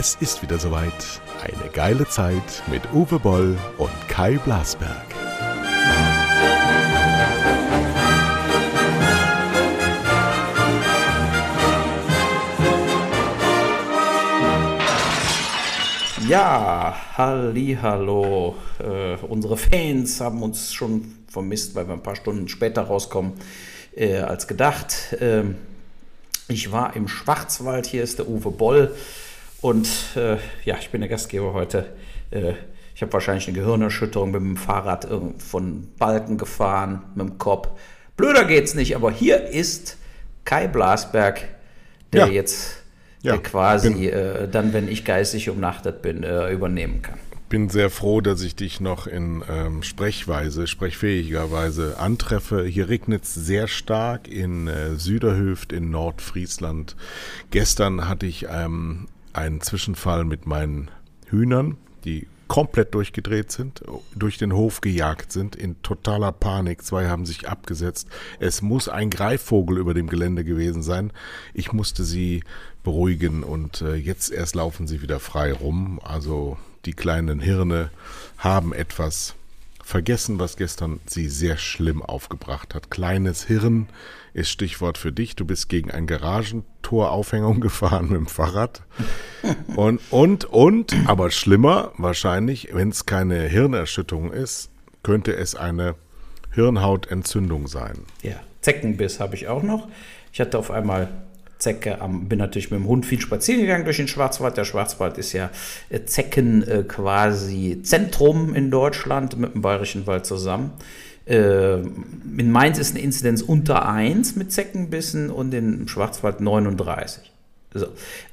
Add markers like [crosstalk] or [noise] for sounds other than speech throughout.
Es ist wieder soweit. Eine geile Zeit mit Uwe Boll und Kai Blasberg. Ja, halli, hallo. Äh, unsere Fans haben uns schon vermisst, weil wir ein paar Stunden später rauskommen äh, als gedacht. Ähm, ich war im Schwarzwald, hier ist der Uwe Boll und äh, ja, ich bin der Gastgeber heute. Äh, ich habe wahrscheinlich eine Gehirnerschütterung mit dem Fahrrad von Balken gefahren, mit dem Kopf. Blöder geht's nicht, aber hier ist Kai Blasberg, der ja. jetzt ja, der quasi äh, dann, wenn ich geistig umnachtet bin, äh, übernehmen kann. Bin sehr froh, dass ich dich noch in ähm, Sprechweise, sprechfähiger Weise antreffe. Hier regnet es sehr stark in äh, Süderhöft in Nordfriesland. Gestern hatte ich ähm, einen Zwischenfall mit meinen Hühnern, die komplett durchgedreht sind, durch den Hof gejagt sind, in totaler Panik. Zwei haben sich abgesetzt. Es muss ein Greifvogel über dem Gelände gewesen sein. Ich musste sie beruhigen und äh, jetzt erst laufen sie wieder frei rum. Also die kleinen Hirne haben etwas vergessen, was gestern sie sehr schlimm aufgebracht hat. Kleines Hirn ist Stichwort für dich. Du bist gegen ein Garagentoraufhängung [laughs] gefahren mit dem Fahrrad. Und, und, und, aber schlimmer wahrscheinlich, wenn es keine Hirnerschütterung ist, könnte es eine Hirnhautentzündung sein. Ja, Zeckenbiss habe ich auch noch. Ich hatte auf einmal Zecke am, bin natürlich mit dem Hund viel spazieren gegangen durch den Schwarzwald. Der Schwarzwald ist ja äh, Zecken äh, quasi Zentrum in Deutschland mit dem Bayerischen Wald zusammen. Äh, in Mainz ist eine Inzidenz unter 1 mit Zeckenbissen und im Schwarzwald 39. So,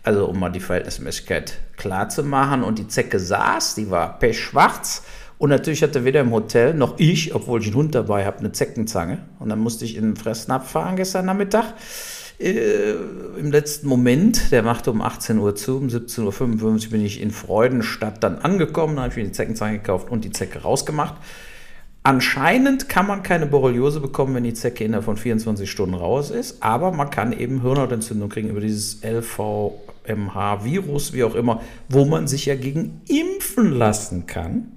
also um mal die Verhältnismäßigkeit klar zu machen. Und die Zecke saß, die war pechschwarz. Und natürlich hatte weder im Hotel noch ich, obwohl ich einen Hund dabei habe, eine Zeckenzange. Und dann musste ich in den Fressnapf fahren gestern Nachmittag. Äh, Im letzten Moment, der machte um 18 Uhr zu, um 17.55 Uhr bin ich in Freudenstadt dann angekommen, da habe ich mir die Zeckenzange gekauft und die Zecke rausgemacht. Anscheinend kann man keine Borreliose bekommen, wenn die Zecke innerhalb von 24 Stunden raus ist, aber man kann eben Hirnhautentzündung kriegen über dieses LVMH-Virus, wie auch immer, wo man sich ja gegen impfen lassen kann.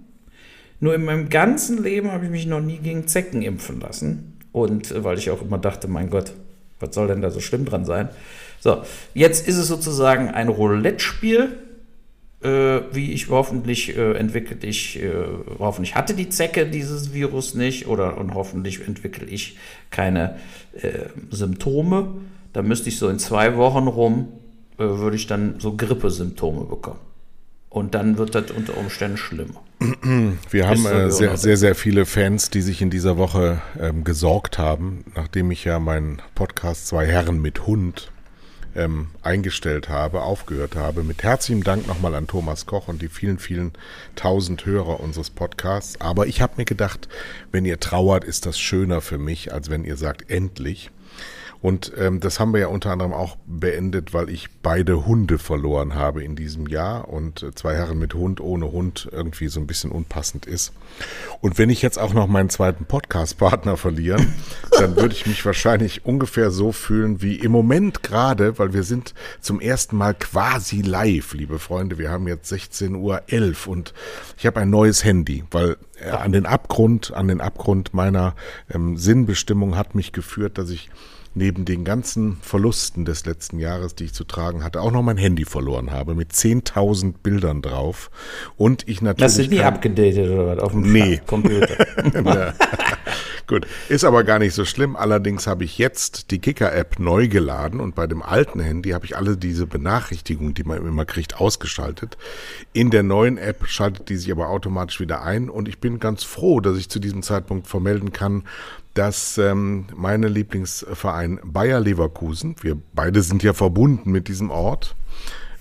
Nur in meinem ganzen Leben habe ich mich noch nie gegen Zecken impfen lassen. Und äh, weil ich auch immer dachte, mein Gott, was soll denn da so schlimm dran sein? So, jetzt ist es sozusagen ein Roulette-Spiel äh, wie ich hoffentlich äh, entwickelt ich, äh, hoffentlich hatte die Zecke dieses Virus nicht oder und hoffentlich entwickle ich keine äh, Symptome. Da müsste ich so in zwei Wochen rum, äh, würde ich dann so Grippesymptome bekommen. Und dann wird das unter Umständen schlimmer. Wir haben äh, sehr, sehr, sehr viele Fans, die sich in dieser Woche ähm, gesorgt haben, nachdem ich ja meinen Podcast Zwei Herren mit Hund ähm, eingestellt habe, aufgehört habe. Mit herzlichem Dank nochmal an Thomas Koch und die vielen, vielen tausend Hörer unseres Podcasts. Aber ich habe mir gedacht, wenn ihr trauert, ist das schöner für mich, als wenn ihr sagt, endlich. Und ähm, das haben wir ja unter anderem auch beendet, weil ich beide Hunde verloren habe in diesem Jahr und äh, zwei Herren mit Hund ohne Hund irgendwie so ein bisschen unpassend ist. Und wenn ich jetzt auch noch meinen zweiten Podcast-Partner verliere, [laughs] dann würde ich mich wahrscheinlich ungefähr so fühlen wie im Moment gerade, weil wir sind zum ersten Mal quasi live, liebe Freunde. Wir haben jetzt 16.11 Uhr und ich habe ein neues Handy, weil äh, an den Abgrund, an den Abgrund meiner ähm, Sinnbestimmung hat mich geführt, dass ich neben den ganzen Verlusten des letzten Jahres, die ich zu tragen hatte, auch noch mein Handy verloren habe mit 10.000 Bildern drauf. Und ich natürlich. Das ist nie abgedatet oder was auf dem nee. Computer. [laughs] Gut, ist aber gar nicht so schlimm. Allerdings habe ich jetzt die Kicker-App neu geladen und bei dem alten Handy habe ich alle diese Benachrichtigungen, die man immer kriegt, ausgeschaltet. In der neuen App schaltet die sich aber automatisch wieder ein und ich bin ganz froh, dass ich zu diesem Zeitpunkt vermelden kann, dass ähm, mein Lieblingsverein Bayer Leverkusen, wir beide sind ja verbunden mit diesem Ort,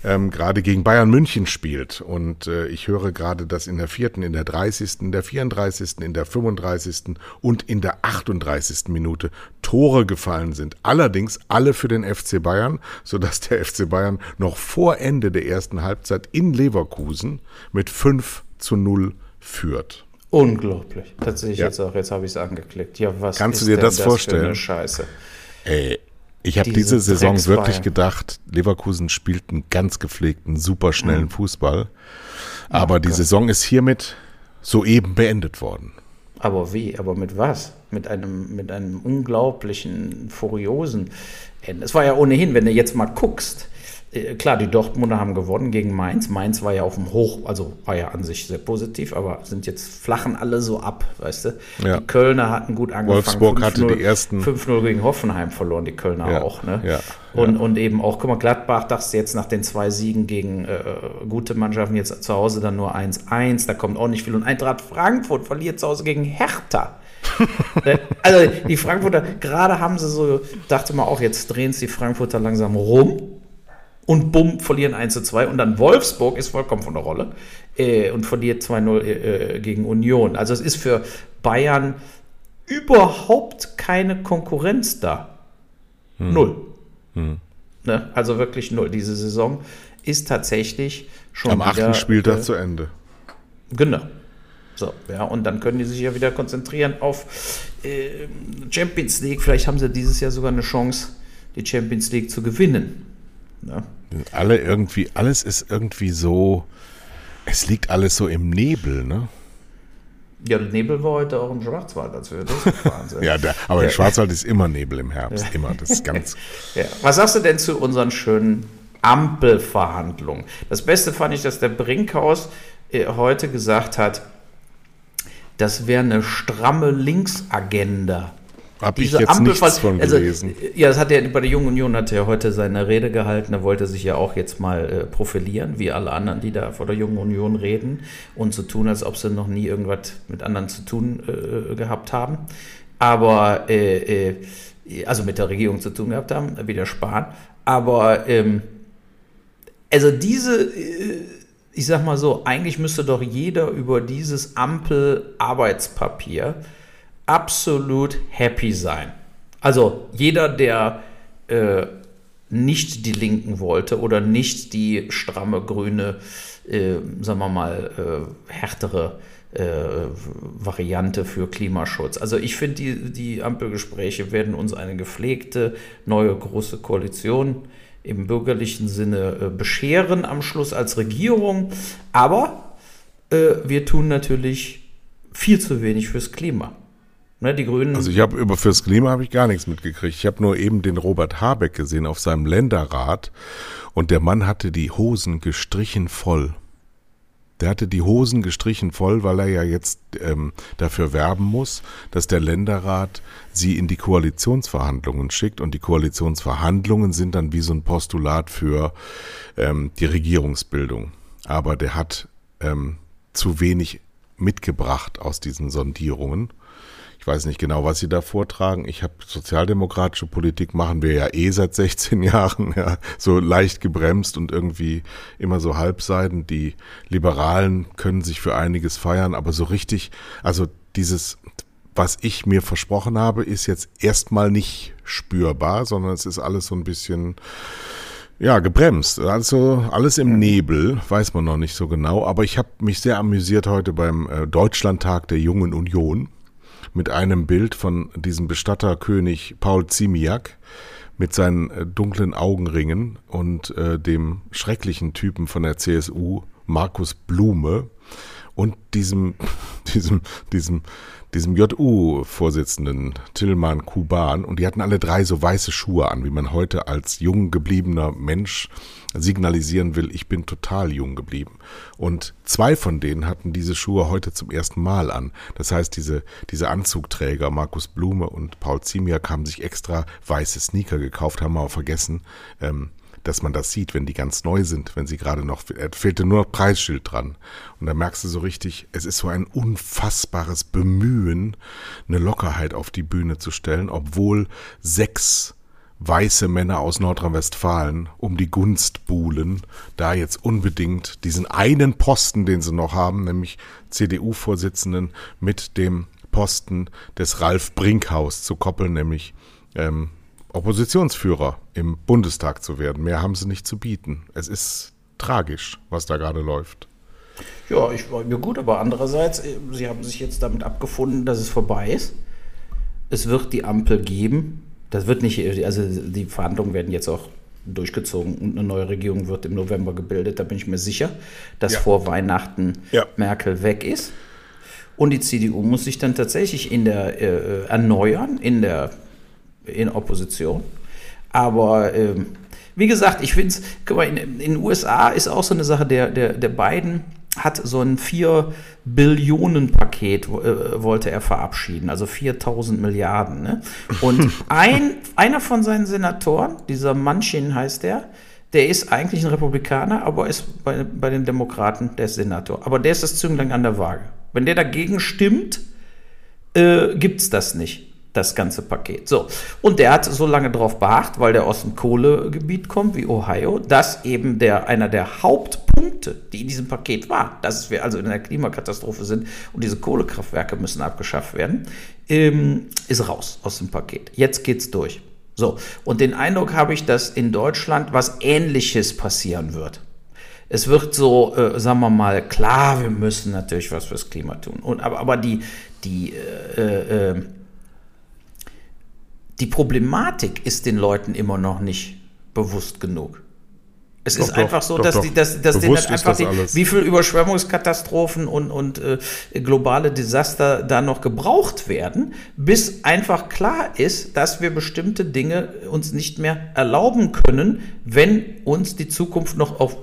ähm, gerade gegen Bayern München spielt. Und äh, ich höre gerade, dass in der vierten, in der 30., in der 34., in der 35. und in der 38. Minute Tore gefallen sind. Allerdings alle für den FC Bayern, sodass der FC Bayern noch vor Ende der ersten Halbzeit in Leverkusen mit 5 zu 0 führt. Unglaublich. Tatsächlich ja. jetzt auch. Jetzt habe ich es angeklickt. Ja, was Kannst du dir das, vorstellen? Scheiße. Ey, Ich habe diese, diese Saison wirklich gedacht, Leverkusen spielt einen ganz gepflegten, superschnellen mhm. Fußball. Aber okay. die Saison ist hiermit soeben beendet worden. Aber wie? Aber mit was? Mit einem, mit einem unglaublichen, furiosen Ende. Es war ja ohnehin, wenn du jetzt mal guckst, klar, die Dortmunder haben gewonnen gegen Mainz. Mainz war ja auf dem Hoch, also war ja an sich sehr positiv, aber sind jetzt flachen alle so ab, weißt du? Ja. Die Kölner hatten gut angefangen. Wolfsburg hatte die ersten 5-0 gegen Hoffenheim verloren, die Kölner ja. auch, ne? Ja. Und, und eben auch, guck mal, Gladbach dachte jetzt nach den zwei Siegen gegen äh, gute Mannschaften jetzt zu Hause dann nur 1-1, da kommt auch nicht viel. Und Eintracht Frankfurt verliert zu Hause gegen Hertha. Ne? [laughs] also die Frankfurter, gerade haben sie so, dachte man auch, jetzt drehen es die Frankfurter langsam rum und bumm, verlieren 1 zu 2. Und dann Wolfsburg ist vollkommen von der Rolle äh, und verliert 2-0 äh, gegen Union. Also es ist für Bayern überhaupt keine Konkurrenz da. Hm. Null. Hm. Ne? Also wirklich null. Diese Saison ist tatsächlich schon. Am achten Spieltag äh, zu Ende. Genau. So, ja, und dann können die sich ja wieder konzentrieren auf äh, Champions League. Vielleicht haben sie dieses Jahr sogar eine Chance, die Champions League zu gewinnen. Ja. Alle irgendwie, alles ist irgendwie so, es liegt alles so im Nebel, ne? Ja, der Nebel war heute auch im Schwarzwald, als wir das gefahren sind. ja, der, aber ja. im Schwarzwald ist immer Nebel im Herbst, ja. immer. Das ist ganz. [laughs] ja. Was sagst du denn zu unseren schönen Ampelverhandlungen? Das Beste fand ich, dass der Brinkhaus äh, heute gesagt hat, das wäre eine stramme Linksagenda. Habe ich jetzt Ampel nichts von also, gelesen. ja, das hat er bei der Jungen Union hat er heute seine Rede gehalten. Da wollte er sich ja auch jetzt mal äh, profilieren, wie alle anderen, die da vor der Jungen Union reden und so tun, als ob sie noch nie irgendwas mit anderen zu tun äh, gehabt haben. Aber äh, äh also mit der Regierung zu tun gehabt haben, wieder sparen. Aber ähm, also diese äh, ich sag mal so, eigentlich müsste doch jeder über dieses Ampel-Arbeitspapier absolut happy sein. Also jeder, der äh, nicht die Linken wollte oder nicht die stramme grüne, äh, sagen wir mal, äh, härtere äh, Variante für Klimaschutz. Also ich finde, die, die Ampelgespräche werden uns eine gepflegte neue große Koalition im bürgerlichen Sinne äh, bescheren am Schluss als Regierung. Aber äh, wir tun natürlich viel zu wenig fürs Klima. Ne, die Grünen. Also ich habe über fürs Klima habe ich gar nichts mitgekriegt. Ich habe nur eben den Robert Habeck gesehen auf seinem Länderrat und der Mann hatte die Hosen gestrichen voll. Der hatte die Hosen gestrichen voll, weil er ja jetzt ähm, dafür werben muss, dass der Länderrat sie in die Koalitionsverhandlungen schickt. Und die Koalitionsverhandlungen sind dann wie so ein Postulat für ähm, die Regierungsbildung. Aber der hat ähm, zu wenig mitgebracht aus diesen Sondierungen weiß nicht genau, was Sie da vortragen. Ich habe sozialdemokratische Politik machen wir ja eh seit 16 [laughs] Jahren, ja, so leicht gebremst und irgendwie immer so halbseiden. Die Liberalen können sich für einiges feiern, aber so richtig, also dieses, was ich mir versprochen habe, ist jetzt erstmal nicht spürbar, sondern es ist alles so ein bisschen, ja, gebremst. Also alles im Nebel, weiß man noch nicht so genau. Aber ich habe mich sehr amüsiert heute beim äh, Deutschlandtag der Jungen Union mit einem Bild von diesem Bestatterkönig Paul Ziemiak mit seinen äh, dunklen Augenringen und äh, dem schrecklichen Typen von der CSU Markus Blume und diesem [laughs] diesem diesem diesem JU-Vorsitzenden Tillmann Kuban und die hatten alle drei so weiße Schuhe an, wie man heute als jung gebliebener Mensch signalisieren will, ich bin total jung geblieben. Und zwei von denen hatten diese Schuhe heute zum ersten Mal an. Das heißt, diese, diese Anzugträger, Markus Blume und Paul Ziemiak, haben sich extra weiße Sneaker gekauft, haben aber vergessen, ähm, dass man das sieht, wenn die ganz neu sind, wenn sie gerade noch, fehlte nur noch Preisschild dran. Und da merkst du so richtig, es ist so ein unfassbares Bemühen, eine Lockerheit auf die Bühne zu stellen, obwohl sechs weiße Männer aus Nordrhein-Westfalen um die Gunst buhlen, da jetzt unbedingt diesen einen Posten, den sie noch haben, nämlich CDU-Vorsitzenden mit dem Posten des Ralf Brinkhaus zu koppeln, nämlich ähm, Oppositionsführer im Bundestag zu werden. Mehr haben sie nicht zu bieten. Es ist tragisch, was da gerade läuft. Ja, ich war mir gut, aber andererseits, äh, sie haben sich jetzt damit abgefunden, dass es vorbei ist. Es wird die Ampel geben. Das wird nicht, also die Verhandlungen werden jetzt auch durchgezogen und eine neue Regierung wird im November gebildet. Da bin ich mir sicher, dass ja. vor Weihnachten ja. Merkel weg ist. Und die CDU muss sich dann tatsächlich in der äh, erneuern in der in Opposition. Aber ähm, wie gesagt, ich finde es, in, in den USA ist auch so eine Sache, der, der, der Biden hat so ein 4 Billionen Paket äh, wollte er verabschieden, also 4000 Milliarden. Ne? Und [laughs] ein, einer von seinen Senatoren, dieser Manchin heißt der, der ist eigentlich ein Republikaner, aber ist bei, bei den Demokraten der Senator. Aber der ist das Zünglein an der Waage. Wenn der dagegen stimmt, äh, gibt es das nicht das ganze Paket. So. Und der hat so lange darauf beharrt, weil der aus dem Kohlegebiet kommt, wie Ohio, dass eben der, einer der Hauptpunkte, die in diesem Paket war, dass wir also in einer Klimakatastrophe sind und diese Kohlekraftwerke müssen abgeschafft werden, ähm, ist raus aus dem Paket. Jetzt geht's durch. So. Und den Eindruck habe ich, dass in Deutschland was Ähnliches passieren wird. Es wird so, äh, sagen wir mal, klar, wir müssen natürlich was fürs Klima tun. Und, aber, aber die, die, äh, äh, die Problematik ist den Leuten immer noch nicht bewusst genug. Es doch, ist doch, einfach so, doch, dass, Die, dass, dass denen einfach die, wie viel Überschwemmungskatastrophen und, und äh, globale Desaster da noch gebraucht werden, bis einfach klar ist, dass wir bestimmte Dinge uns nicht mehr erlauben können, wenn uns die Zukunft noch auf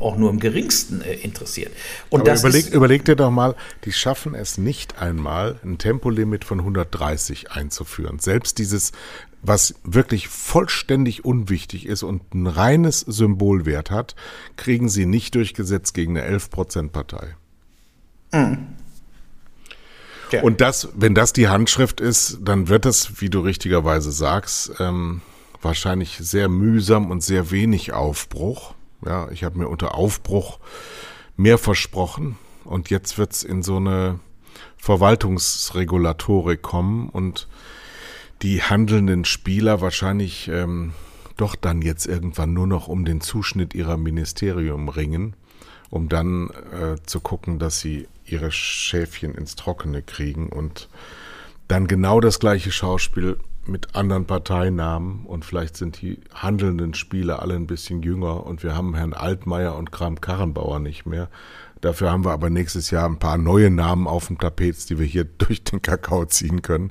auch nur im geringsten äh, interessiert. Und Aber das überleg, ist, überleg dir doch mal, die schaffen es nicht einmal, ein Tempolimit von 130 einzuführen. Selbst dieses, was wirklich vollständig unwichtig ist und ein reines Symbolwert hat, kriegen sie nicht durchgesetzt gegen eine 11-Prozent-Partei. Mhm. Ja. Und das, wenn das die Handschrift ist, dann wird es, wie du richtigerweise sagst, ähm, wahrscheinlich sehr mühsam und sehr wenig Aufbruch. Ja, ich habe mir unter Aufbruch mehr versprochen und jetzt wird's in so eine Verwaltungsregulatorik kommen und die handelnden Spieler wahrscheinlich ähm, doch dann jetzt irgendwann nur noch um den Zuschnitt ihrer Ministerium ringen, um dann äh, zu gucken, dass sie ihre Schäfchen ins Trockene kriegen und dann genau das gleiche Schauspiel mit anderen Parteinamen und vielleicht sind die handelnden Spieler alle ein bisschen jünger und wir haben Herrn Altmaier und Kram Karrenbauer nicht mehr. Dafür haben wir aber nächstes Jahr ein paar neue Namen auf dem Tapet, die wir hier [laughs] durch den Kakao ziehen können.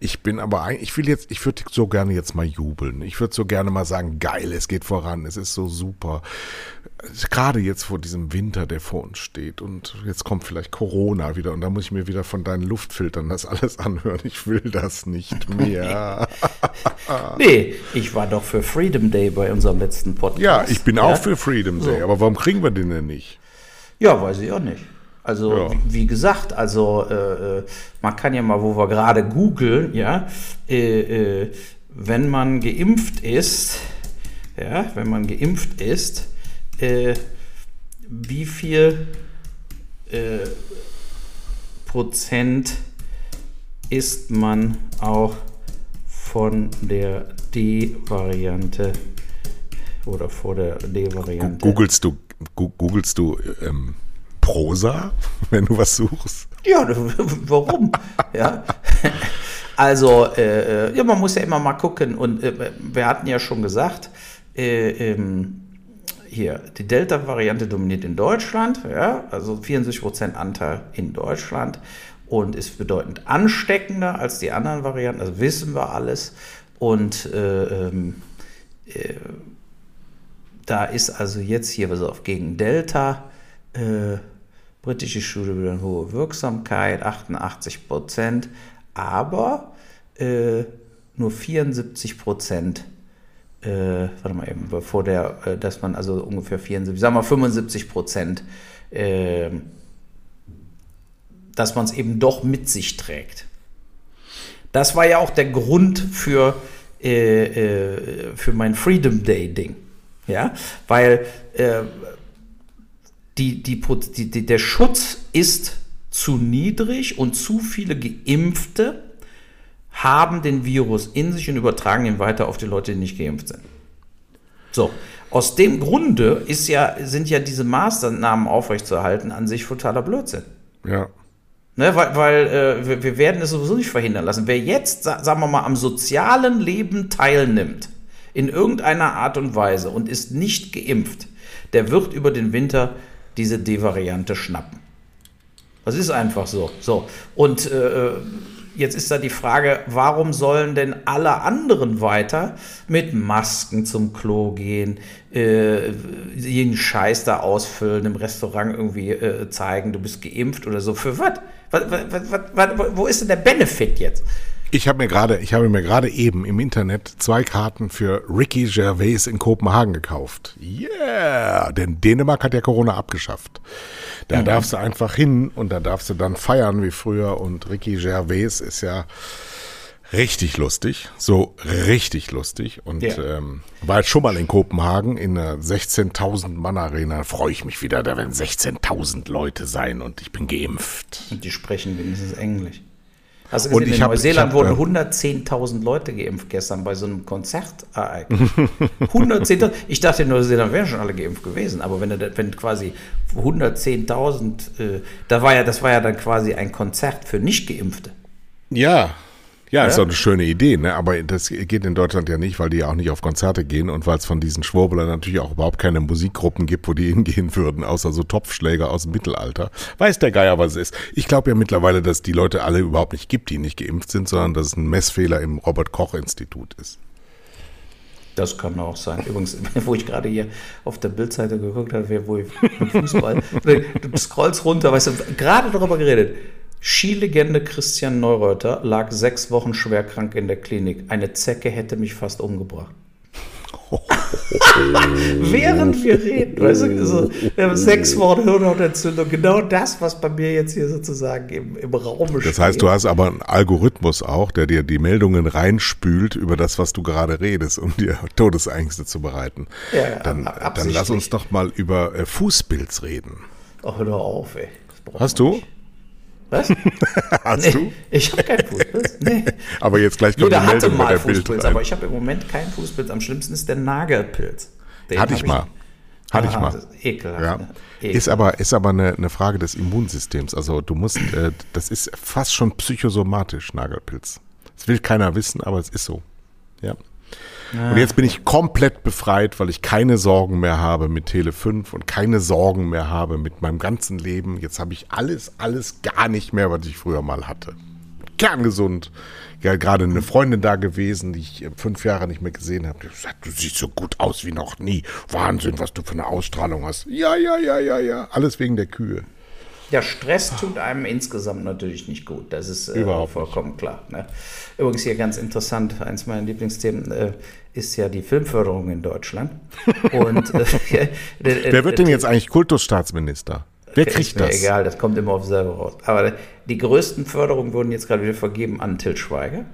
Ich bin aber eigentlich, ich will jetzt, ich würde so gerne jetzt mal jubeln. Ich würde so gerne mal sagen, geil, es geht voran, es ist so super gerade jetzt vor diesem Winter, der vor uns steht und jetzt kommt vielleicht Corona wieder und da muss ich mir wieder von deinen Luftfiltern das alles anhören. Ich will das nicht [laughs] mehr. nee, ich war doch für Freedom Day bei unserem letzten Podcast. Ja, ich bin ja? auch für Freedom Day, so. aber warum kriegen wir den denn nicht? Ja, weiß ich auch nicht. Also ja. wie, wie, gesagt, also äh, äh man kann ja mal, wo wir gerade googeln, ja, äh, äh, wenn man geimpft ist, ja, wenn man geimpft ist, äh, wie viel äh, Prozent ist man auch von der D-Variante oder vor der D-Variante. Googlest du, googelst du ähm, Prosa, [laughs] wenn du was suchst? Ja, [laughs] warum? ja. [laughs] Also, äh, äh, ja, man muss ja immer mal gucken. Und äh, wir hatten ja schon gesagt, äh, ähm, hier, die Delta-Variante dominiert in Deutschland, ja, also 74% Anteil in Deutschland und ist bedeutend ansteckender als die anderen Varianten, also wissen wir alles. Und äh, ähm, äh, da ist also jetzt hier, was auf, gegen Delta, äh, britische Studie wieder eine hohe Wirksamkeit, 88% aber äh, nur 74 Prozent äh, warte mal eben, bevor der, äh, dass man also ungefähr 74, sagen wir 75 Prozent, äh, dass man es eben doch mit sich trägt. Das war ja auch der Grund für, äh, äh für mein Freedom Day Ding. Ja, weil äh, die, die, die, der Schutz ist zu niedrig und zu viele Geimpfte haben den Virus in sich und übertragen ihn weiter auf die Leute, die nicht geimpft sind. So, aus dem Grunde ist ja, sind ja diese Maßnahmen aufrechtzuerhalten an sich totaler Blödsinn. Ja. Ne, weil weil äh, wir, wir, werden es sowieso nicht verhindern lassen. Wer jetzt, sagen wir mal, am sozialen Leben teilnimmt, in irgendeiner Art und Weise und ist nicht geimpft, der wird über den Winter diese D-Variante schnappen. Das ist einfach so. So. Und äh, jetzt ist da die Frage, warum sollen denn alle anderen weiter mit Masken zum Klo gehen, äh, jeden Scheiß da ausfüllen, im Restaurant irgendwie äh, zeigen, du bist geimpft oder so? Für was? Wo ist denn der Benefit jetzt? Ich habe mir gerade, ich habe mir gerade eben im Internet zwei Karten für Ricky Gervais in Kopenhagen gekauft. Yeah, denn Dänemark hat ja Corona abgeschafft. Da mhm. darfst du einfach hin und da darfst du dann feiern wie früher und Ricky Gervais ist ja richtig lustig, so richtig lustig und ja. ähm, war jetzt schon mal in Kopenhagen in einer 16.000 Mann Arena. Freue ich mich wieder, da werden 16.000 Leute sein und ich bin geimpft. Und die sprechen wenigstens Englisch. Also gesehen, in Neuseeland hab, wurden 110.000 Leute geimpft gestern bei so einem Konzertereignis. [laughs] 110.000. Ich dachte, in Neuseeland wären schon alle geimpft gewesen, aber wenn, wenn quasi 110.000, äh, da war ja, das war ja dann quasi ein Konzert für Nicht-Geimpfte. Ja, ja, ist doch eine schöne Idee, ne? aber das geht in Deutschland ja nicht, weil die ja auch nicht auf Konzerte gehen und weil es von diesen Schwurbelern natürlich auch überhaupt keine Musikgruppen gibt, wo die [laughs] hingehen würden, außer so Topfschläger aus dem Mittelalter. Weiß der Geier, was es ist. Ich glaube ja mittlerweile, dass die Leute alle überhaupt nicht gibt, die nicht geimpft sind, sondern dass es ein Messfehler im Robert-Koch-Institut ist. Das kann auch sein. Übrigens, [laughs] wo ich gerade hier auf der Bildseite geguckt habe, wo ich Fußball, [laughs] du scrollst runter, weißt du, gerade darüber geredet. Skilegende Christian Neureuter lag sechs Wochen schwerkrank in der Klinik. Eine Zecke hätte mich fast umgebracht. [laughs] Während wir reden, weißt du, so, wir haben sechs Wochen Hirnhautentzündung, genau das, was bei mir jetzt hier sozusagen im, im Raum steht. Das heißt, du hast aber einen Algorithmus auch, der dir die Meldungen reinspült über das, was du gerade redest, um dir Todesängste zu bereiten. Ja, dann, dann lass uns doch mal über äh, Fußpilz reden. Ach, hör doch auf, ey. Hast du? Nicht. Was? [laughs] Hast nee, du? Ich habe keinen Fußpilz. Nee. [laughs] aber jetzt gleich kommt Jeder die Meldung hatte mal Fußpilz, aber ich habe im Moment keinen Fußpilz. Am schlimmsten ist der Nagelpilz. Den Hatte ich mal. Hatte ich mal. Das ist ekelhaft. Ja. Ne? Ekelhaft. Ist aber, ist aber eine, eine Frage des Immunsystems. Also du musst, äh, das ist fast schon psychosomatisch, Nagelpilz. Das will keiner wissen, aber es ist so. Ja. Und jetzt bin ich komplett befreit, weil ich keine Sorgen mehr habe mit Tele 5 und keine Sorgen mehr habe mit meinem ganzen Leben. Jetzt habe ich alles, alles gar nicht mehr, was ich früher mal hatte. Kerngesund. Ja, gerade eine Freundin da gewesen, die ich fünf Jahre nicht mehr gesehen habe. Die gesagt, du siehst so gut aus wie noch nie. Wahnsinn, was du für eine Ausstrahlung hast. Ja, ja, ja, ja, ja. Alles wegen der Kühe. Der Stress tut einem insgesamt natürlich nicht gut. Das ist äh, vollkommen nicht. klar. Ne? Übrigens hier ganz interessant, eins meiner Lieblingsthemen äh, ist ja die Filmförderung in Deutschland. Und, äh, [laughs] Wer wird denn jetzt eigentlich Kultusstaatsminister? Wer kriegt das? Egal, das kommt immer auf selber raus. Aber die größten Förderungen wurden jetzt gerade wieder vergeben an Til Schweiger.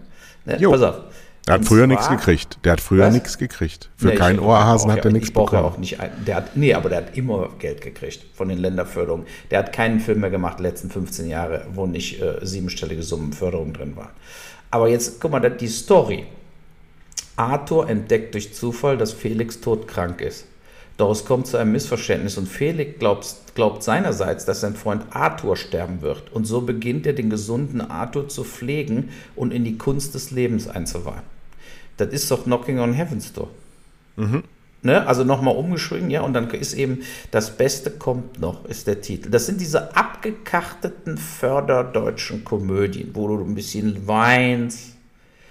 Ne? Pass auf. Er hat früher nichts gekriegt. Der hat früher nichts gekriegt. Für nee, keinen Ohrhasen hat er nichts bekommen. Auch nicht der hat, nee, aber der hat immer Geld gekriegt von den Länderförderungen. Der hat keinen Film mehr gemacht, letzten 15 Jahre, wo nicht äh, siebenstellige Summen Förderung drin waren. Aber jetzt, guck mal, die Story. Arthur entdeckt durch Zufall, dass Felix todkrank ist. Doch es kommt zu einem Missverständnis und Felix glaubt, glaubt seinerseits, dass sein Freund Arthur sterben wird. Und so beginnt er den gesunden Arthur zu pflegen und in die Kunst des Lebens einzuweihen das ist doch Knocking on Heaven's Door. Mhm. Ne? Also nochmal umgeschrieben, ja, und dann ist eben das Beste kommt noch, ist der Titel. Das sind diese abgekarteten förderdeutschen Komödien, wo du ein bisschen weinst.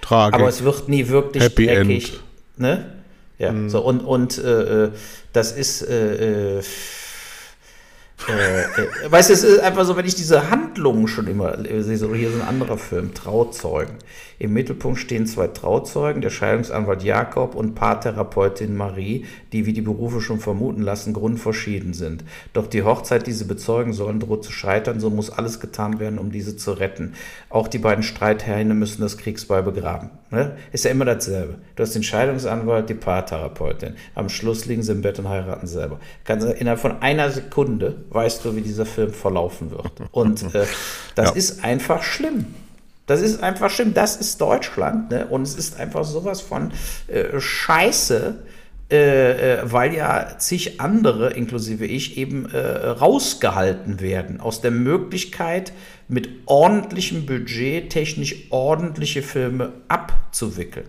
Tragik. Aber es wird nie wirklich Happy dreckig. End. Ne? Ja, mhm. so und, und äh, äh das ist. Äh, äh äh, weißt du, es ist einfach so, wenn ich diese Handlungen schon immer sehe, so hier ist ein anderer Film, Trauzeugen. Im Mittelpunkt stehen zwei Trauzeugen, der Scheidungsanwalt Jakob und Paartherapeutin Marie, die, wie die Berufe schon vermuten lassen, grundverschieden sind. Doch die Hochzeit, die sie bezeugen sollen, droht zu scheitern, so muss alles getan werden, um diese zu retten. Auch die beiden Streithähne müssen das Kriegsbeil begraben. Ne? Ist ja immer dasselbe. Du hast den Scheidungsanwalt, die Paartherapeutin. Am Schluss liegen sie im Bett und heiraten selber. Kannst, innerhalb von einer Sekunde weißt du, wie dieser Film verlaufen wird. Und äh, das [laughs] ja. ist einfach schlimm. Das ist einfach schlimm. Das ist Deutschland. Ne? Und es ist einfach sowas von äh, Scheiße, äh, äh, weil ja zig andere, inklusive ich, eben äh, rausgehalten werden aus der Möglichkeit, mit ordentlichem Budget technisch ordentliche Filme abzuwickeln.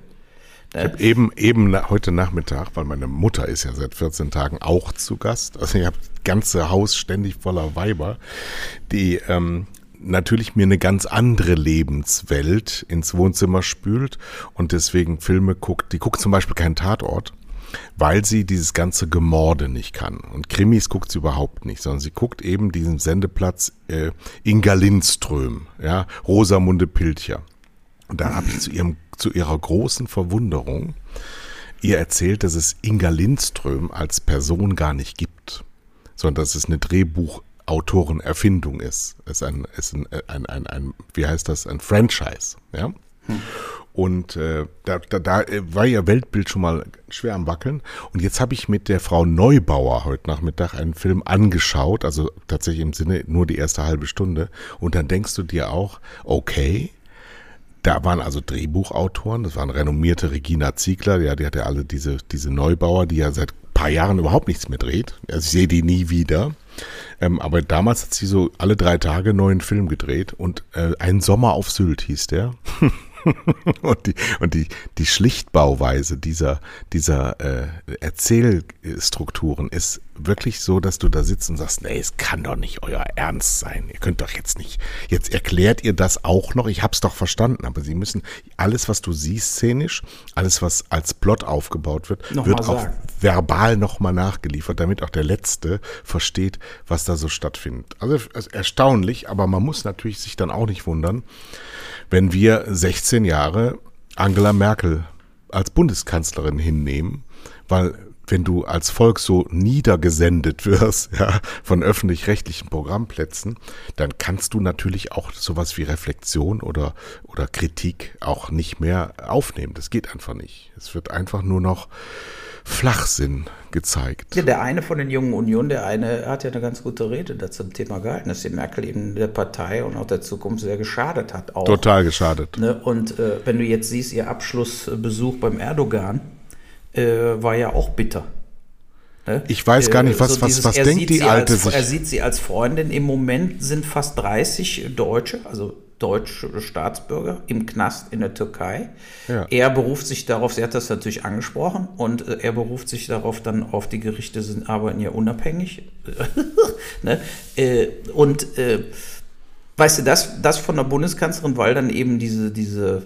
Ich habe eben, eben heute Nachmittag, weil meine Mutter ist ja seit 14 Tagen auch zu Gast. Also ich habe das ganze Haus ständig voller Weiber, die ähm, natürlich mir eine ganz andere Lebenswelt ins Wohnzimmer spült und deswegen Filme guckt. Die guckt zum Beispiel keinen Tatort, weil sie dieses ganze Gemorde nicht kann. Und Krimis guckt sie überhaupt nicht, sondern sie guckt eben diesen Sendeplatz äh, Inga Lindström, ja, Rosamunde Pilcher. Und da habe ich zu ihrem, zu ihrer großen Verwunderung ihr erzählt, dass es Inga Lindström als Person gar nicht gibt, sondern dass es eine Drehbuchautorenerfindung ist. Es ist ein, ist ein, ein, ein, ein, wie heißt das, ein Franchise, ja. Hm. Und äh, da, da, da war ihr Weltbild schon mal schwer am Wackeln. Und jetzt habe ich mit der Frau Neubauer heute Nachmittag einen Film angeschaut, also tatsächlich im Sinne nur die erste halbe Stunde. Und dann denkst du dir auch, okay, da waren also Drehbuchautoren, das waren renommierte Regina Ziegler, ja, die hat ja alle diese, diese Neubauer, die ja seit paar Jahren überhaupt nichts mehr dreht. Also ich sehe die nie wieder. Ähm, aber damals hat sie so alle drei Tage einen neuen Film gedreht und äh, Ein Sommer auf Sylt hieß der. [laughs] [laughs] und die, und die, die Schlichtbauweise dieser, dieser äh, Erzählstrukturen ist wirklich so, dass du da sitzt und sagst, nee, es kann doch nicht euer Ernst sein. Ihr könnt doch jetzt nicht, jetzt erklärt ihr das auch noch. Ich hab's doch verstanden, aber sie müssen alles, was du siehst szenisch, alles, was als Plot aufgebaut wird, noch wird auch verbal nochmal nachgeliefert, damit auch der Letzte versteht, was da so stattfindet. Also erstaunlich, aber man muss natürlich sich dann auch nicht wundern, wenn wir 16 Jahre Angela Merkel als Bundeskanzlerin hinnehmen, weil wenn du als Volk so niedergesendet wirst, [laughs] ja, von öffentlich-rechtlichen Programmplätzen, dann kannst du natürlich auch sowas wie Reflexion oder, oder Kritik auch nicht mehr aufnehmen. Das geht einfach nicht. Es wird einfach nur noch Flachsinn gezeigt. Ja, der eine von den jungen Union, der eine hat ja eine ganz gute Rede dazu zum Thema gehalten, dass die Merkel eben der Partei und auch der Zukunft sehr geschadet hat. Auch. Total geschadet. Ne? Und äh, wenn du jetzt siehst, ihr Abschlussbesuch beim Erdogan äh, war ja auch bitter. Ne? Ich weiß gar nicht, was, so dieses, was, was denkt die Alte als, sich? Er sieht sie als Freundin. Im Moment sind fast 30 Deutsche, also deutsche Staatsbürger im Knast in der Türkei. Ja. Er beruft sich darauf, sie hat das natürlich angesprochen, und äh, er beruft sich darauf dann auf, die Gerichte sind, arbeiten ja unabhängig. [laughs] ne? äh, und äh, weißt du, das, das von der Bundeskanzlerin, weil dann eben diese, diese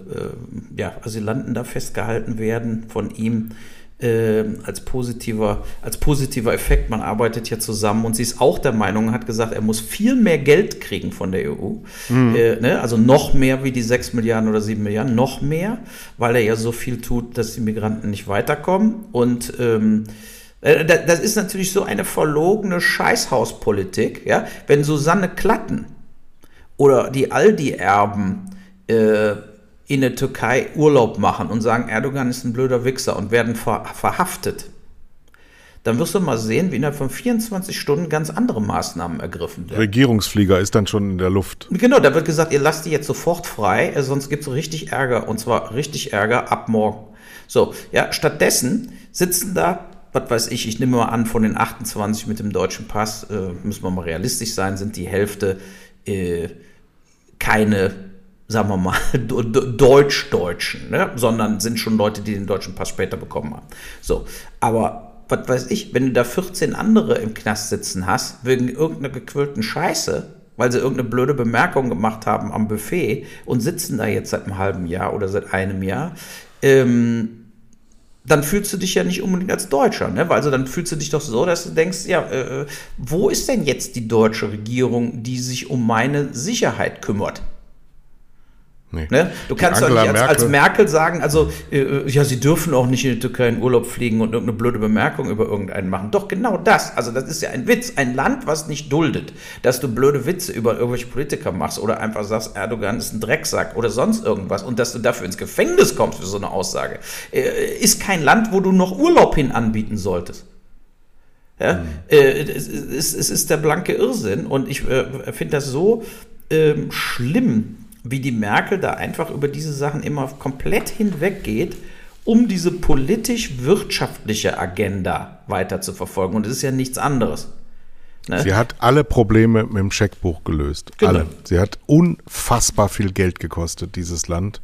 äh, ja, Asylanten da festgehalten werden von ihm äh, als, positiver, als positiver Effekt. Man arbeitet ja zusammen und sie ist auch der Meinung, hat gesagt, er muss viel mehr Geld kriegen von der EU. Mhm. Äh, ne? Also noch mehr wie die 6 Milliarden oder 7 Milliarden, noch mehr, weil er ja so viel tut, dass die Migranten nicht weiterkommen. Und ähm, äh, das ist natürlich so eine verlogene Scheißhauspolitik, ja. Wenn Susanne Klatten oder die Aldi-Erben äh, in der Türkei Urlaub machen und sagen, Erdogan ist ein blöder Wichser und werden ver verhaftet, dann wirst du mal sehen, wie innerhalb von 24 Stunden ganz andere Maßnahmen ergriffen werden. Regierungsflieger ist dann schon in der Luft. Genau, da wird gesagt, ihr lasst die jetzt sofort frei, äh, sonst gibt es richtig Ärger und zwar richtig Ärger ab morgen. So, ja, stattdessen sitzen da, was weiß ich, ich nehme mal an, von den 28 mit dem deutschen Pass, äh, müssen wir mal realistisch sein, sind die Hälfte äh, keine sagen wir mal, [laughs] Deutsch-Deutschen, ne? sondern sind schon Leute, die den deutschen Pass später bekommen haben. So, aber was weiß ich, wenn du da 14 andere im Knast sitzen hast, wegen irgendeiner gequillten Scheiße, weil sie irgendeine blöde Bemerkung gemacht haben am Buffet und sitzen da jetzt seit einem halben Jahr oder seit einem Jahr, ähm, dann fühlst du dich ja nicht unbedingt als Deutscher, ne? Also dann fühlst du dich doch so, dass du denkst, ja, äh, wo ist denn jetzt die deutsche Regierung, die sich um meine Sicherheit kümmert? Nee. Ne? Du die kannst doch nicht als Merkel. als Merkel sagen, also äh, ja, sie dürfen auch nicht in die Türkei in Urlaub fliegen und irgendeine blöde Bemerkung über irgendeinen machen. Doch genau das. Also das ist ja ein Witz. Ein Land, was nicht duldet, dass du blöde Witze über irgendwelche Politiker machst oder einfach sagst, Erdogan ist ein Drecksack oder sonst irgendwas und dass du dafür ins Gefängnis kommst für so eine Aussage, äh, ist kein Land, wo du noch Urlaub hin anbieten solltest. Ja? Mhm. Äh, es, es, es, ist der blanke Irrsinn und ich äh, finde das so ähm, schlimm, wie die Merkel da einfach über diese Sachen immer komplett hinweggeht um diese politisch-wirtschaftliche Agenda weiter zu verfolgen. Und es ist ja nichts anderes. Ne? Sie hat alle Probleme mit dem Scheckbuch gelöst. Genau. Alle. Sie hat unfassbar viel Geld gekostet, dieses Land.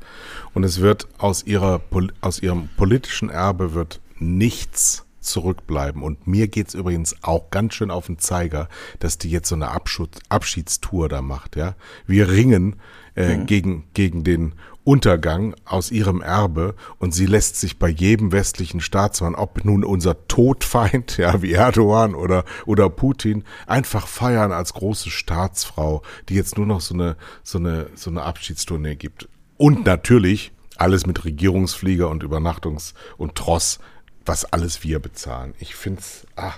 Und es wird aus, ihrer, aus ihrem politischen Erbe wird nichts zurückbleiben. Und mir geht es übrigens auch ganz schön auf den Zeiger, dass die jetzt so eine Abschutz, Abschiedstour da macht. Ja, Wir ringen äh, mhm. gegen, gegen den Untergang aus ihrem Erbe und sie lässt sich bei jedem westlichen Staatsmann, ob nun unser Todfeind, ja, wie Erdogan oder, oder Putin, einfach feiern als große Staatsfrau, die jetzt nur noch so eine, so eine, so eine Abschiedstournee gibt. Und natürlich alles mit Regierungsflieger und Übernachtungs- und Tross was alles wir bezahlen. Ich finde es, ah,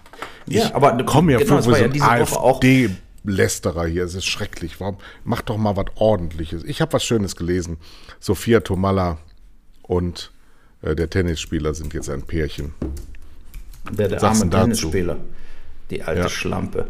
ja, aber komm ja genau, vor so ein AfD-Lästerer hier. Es ist schrecklich. Warum? Mach doch mal was Ordentliches. Ich habe was Schönes gelesen. Sophia Tomalla und äh, der Tennisspieler sind jetzt ein Pärchen. Der, der arme Tennisspieler. Die alte ja. Schlampe.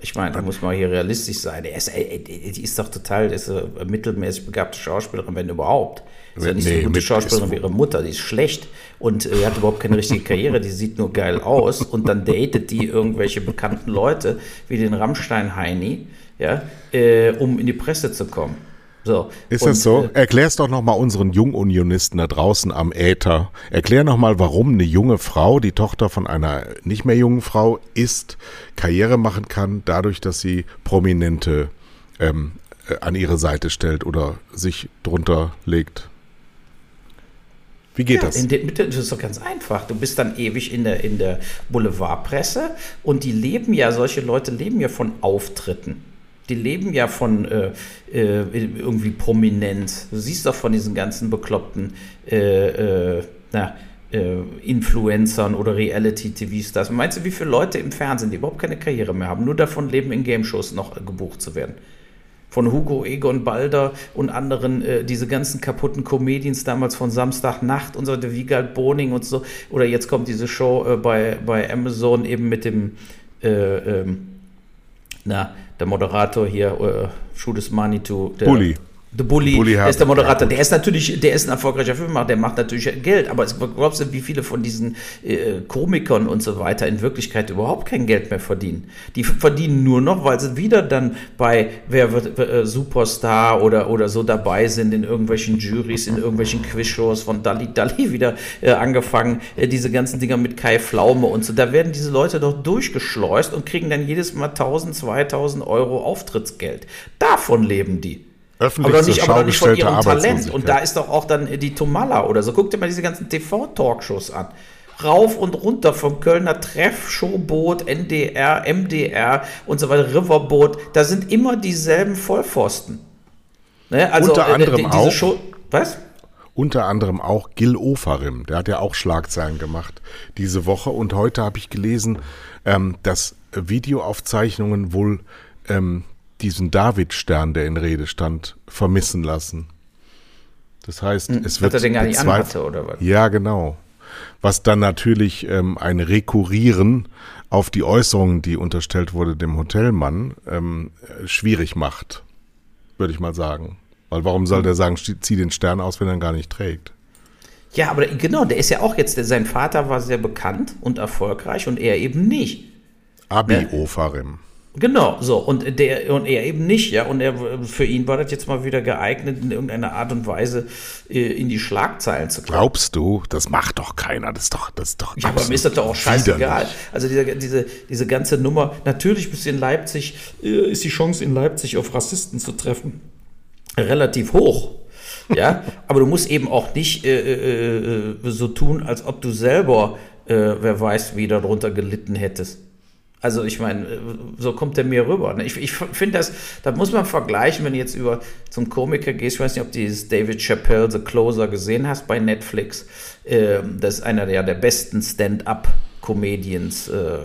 Ich meine, da muss man hier realistisch sein. Die ist, die ist doch total, ist eine mittelmäßig begabte Schauspielerin, wenn überhaupt. Ist ja nicht nee, so eine gute Schauspielerin wie ihre Mutter, die ist schlecht und äh, hat überhaupt keine richtige Karriere, die sieht nur geil aus und dann datet die irgendwelche bekannten Leute wie den Rammstein-Heini, ja, äh, um in die Presse zu kommen. So. Ist und, das so? Äh, Erklär's doch nochmal unseren Jungunionisten da draußen am Äther. Erklär nochmal, warum eine junge Frau, die Tochter von einer nicht mehr jungen Frau ist, Karriere machen kann, dadurch, dass sie Prominente ähm, äh, an ihre Seite stellt oder sich drunter legt. Wie geht ja, das? Den, das ist doch ganz einfach. Du bist dann ewig in der, in der Boulevardpresse und die leben ja, solche Leute leben ja von Auftritten. Die leben ja von äh, äh, irgendwie Prominenz. Du siehst doch von diesen ganzen bekloppten äh, äh na, äh, Influencern oder Reality-TV-Stars. Meinst du, wie viele Leute im Fernsehen, die überhaupt keine Karriere mehr haben, nur davon leben, in Game-Shows noch gebucht zu werden? Von Hugo Egon Balder und anderen, äh, diese ganzen kaputten Comedians damals von Samstagnacht und so, der Wiegald Boning und so. Oder jetzt kommt diese Show äh, bei, bei Amazon eben mit dem, äh, ähm, na, der Moderator hier, äh, Money to. Der, Bully. The Bully, Bully der ist der Moderator. Der ist natürlich, der ist ein erfolgreicher Filmemacher, der macht natürlich Geld. Aber glaubst du, wie viele von diesen äh, Komikern und so weiter in Wirklichkeit überhaupt kein Geld mehr verdienen? Die verdienen nur noch, weil sie wieder dann bei Wer wird äh, Superstar oder, oder so dabei sind in irgendwelchen Juries, in irgendwelchen Quizshows von Dali Dali [laughs] wieder äh, angefangen, äh, diese ganzen Dinger mit Kai Pflaume und so. Da werden diese Leute doch durchgeschleust und kriegen dann jedes Mal 1000, 2000 Euro Auftrittsgeld. Davon leben die. Öffentlich aber nicht, von ihrem Talent. Und da ist doch auch dann die Tomala oder so. Guck dir mal diese ganzen TV-Talkshows an. Rauf und runter vom Kölner Treff, Showboot, NDR, MDR und so weiter, Riverboot. Da sind immer dieselben Vollpfosten. Ne? Also, Unter äh, anderem äh, auch. Show, was? Unter anderem auch Gil Ofarim, der hat ja auch Schlagzeilen gemacht diese Woche. Und heute habe ich gelesen, ähm, dass Videoaufzeichnungen wohl ähm, diesen Davidstern, der in Rede stand, vermissen lassen. Das heißt, hm, es wird. Dass er den gar nicht anhatte, oder was? Ja, genau. Was dann natürlich ähm, ein Rekurrieren auf die Äußerungen, die unterstellt wurde dem Hotelmann, ähm, schwierig macht, würde ich mal sagen. Weil warum soll der sagen, zieh den Stern aus, wenn er ihn gar nicht trägt? Ja, aber genau, der ist ja auch jetzt, sein Vater war sehr bekannt und erfolgreich und er eben nicht. Abi ne? Ofarim. Genau, so. Und der, und er eben nicht, ja. Und er, für ihn war das jetzt mal wieder geeignet, in irgendeiner Art und Weise äh, in die Schlagzeilen zu kommen. Glaubst du, das macht doch keiner. Das ist doch, das ist doch. Ja, aber mir ist das doch auch scheißegal. Also diese, diese, diese ganze Nummer, natürlich bist du in Leipzig, äh, ist die Chance in Leipzig auf Rassisten zu treffen relativ hoch. Ja, [laughs] aber du musst eben auch nicht äh, äh, äh so tun, als ob du selber, äh, wer weiß, wie darunter gelitten hättest. Also ich meine, so kommt der mir rüber. Ne? Ich, ich finde das, da muss man vergleichen, wenn du jetzt über zum Komiker gehst. Ich weiß nicht, ob du dieses David Chappelle The Closer gesehen hast bei Netflix. Ähm, das ist einer der, der besten Stand-up-Comedians, äh,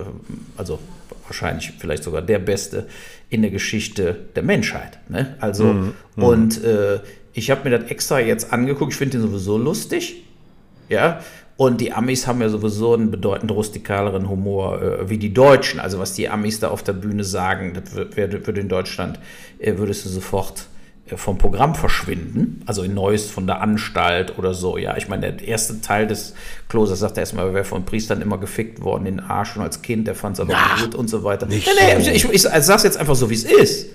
also wahrscheinlich vielleicht sogar der beste in der Geschichte der Menschheit. Ne? Also mhm, mhm. und äh, ich habe mir das extra jetzt angeguckt. Ich finde den sowieso lustig. Ja, und die Amis haben ja sowieso einen bedeutend rustikaleren Humor äh, wie die Deutschen. Also was die Amis da auf der Bühne sagen, das würde in Deutschland, äh, würdest du sofort äh, vom Programm verschwinden, also in Neues von der Anstalt oder so. Ja, ich meine, der erste Teil des Klosters sagt er erstmal, er wäre von Priestern immer gefickt worden, in den Arsch schon als Kind, der fand es aber Ach, gut und so weiter. Nicht nee, nee, so. ich, ich, ich sag's jetzt einfach so, wie es ist.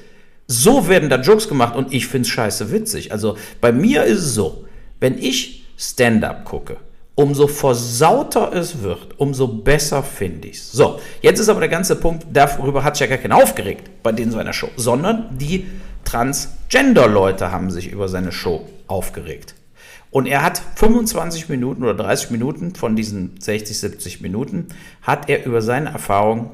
So werden da Jokes gemacht und ich find's scheiße witzig. Also bei mir ist es so, wenn ich Stand-up gucke, umso versauter es wird, umso besser finde ich es. So, jetzt ist aber der ganze Punkt, darüber hat sich ja gar keiner aufgeregt bei denen seiner Show, sondern die Transgender-Leute haben sich über seine Show aufgeregt. Und er hat 25 Minuten oder 30 Minuten von diesen 60, 70 Minuten, hat er über seine Erfahrung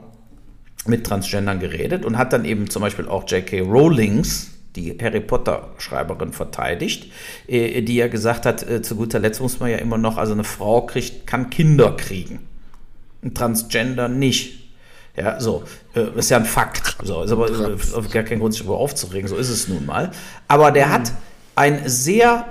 mit Transgendern geredet und hat dann eben zum Beispiel auch J.K. Rowlings die Harry Potter-Schreiberin verteidigt, äh, die ja gesagt hat, äh, zu guter Letzt muss man ja immer noch, also eine Frau kriegt, kann Kinder kriegen. Ein Transgender nicht. Ja, so, äh, ist ja ein Fakt. So, ist aber gar kein Grund, sich darüber aufzuregen, so ist es nun mal. Aber der hat ein sehr,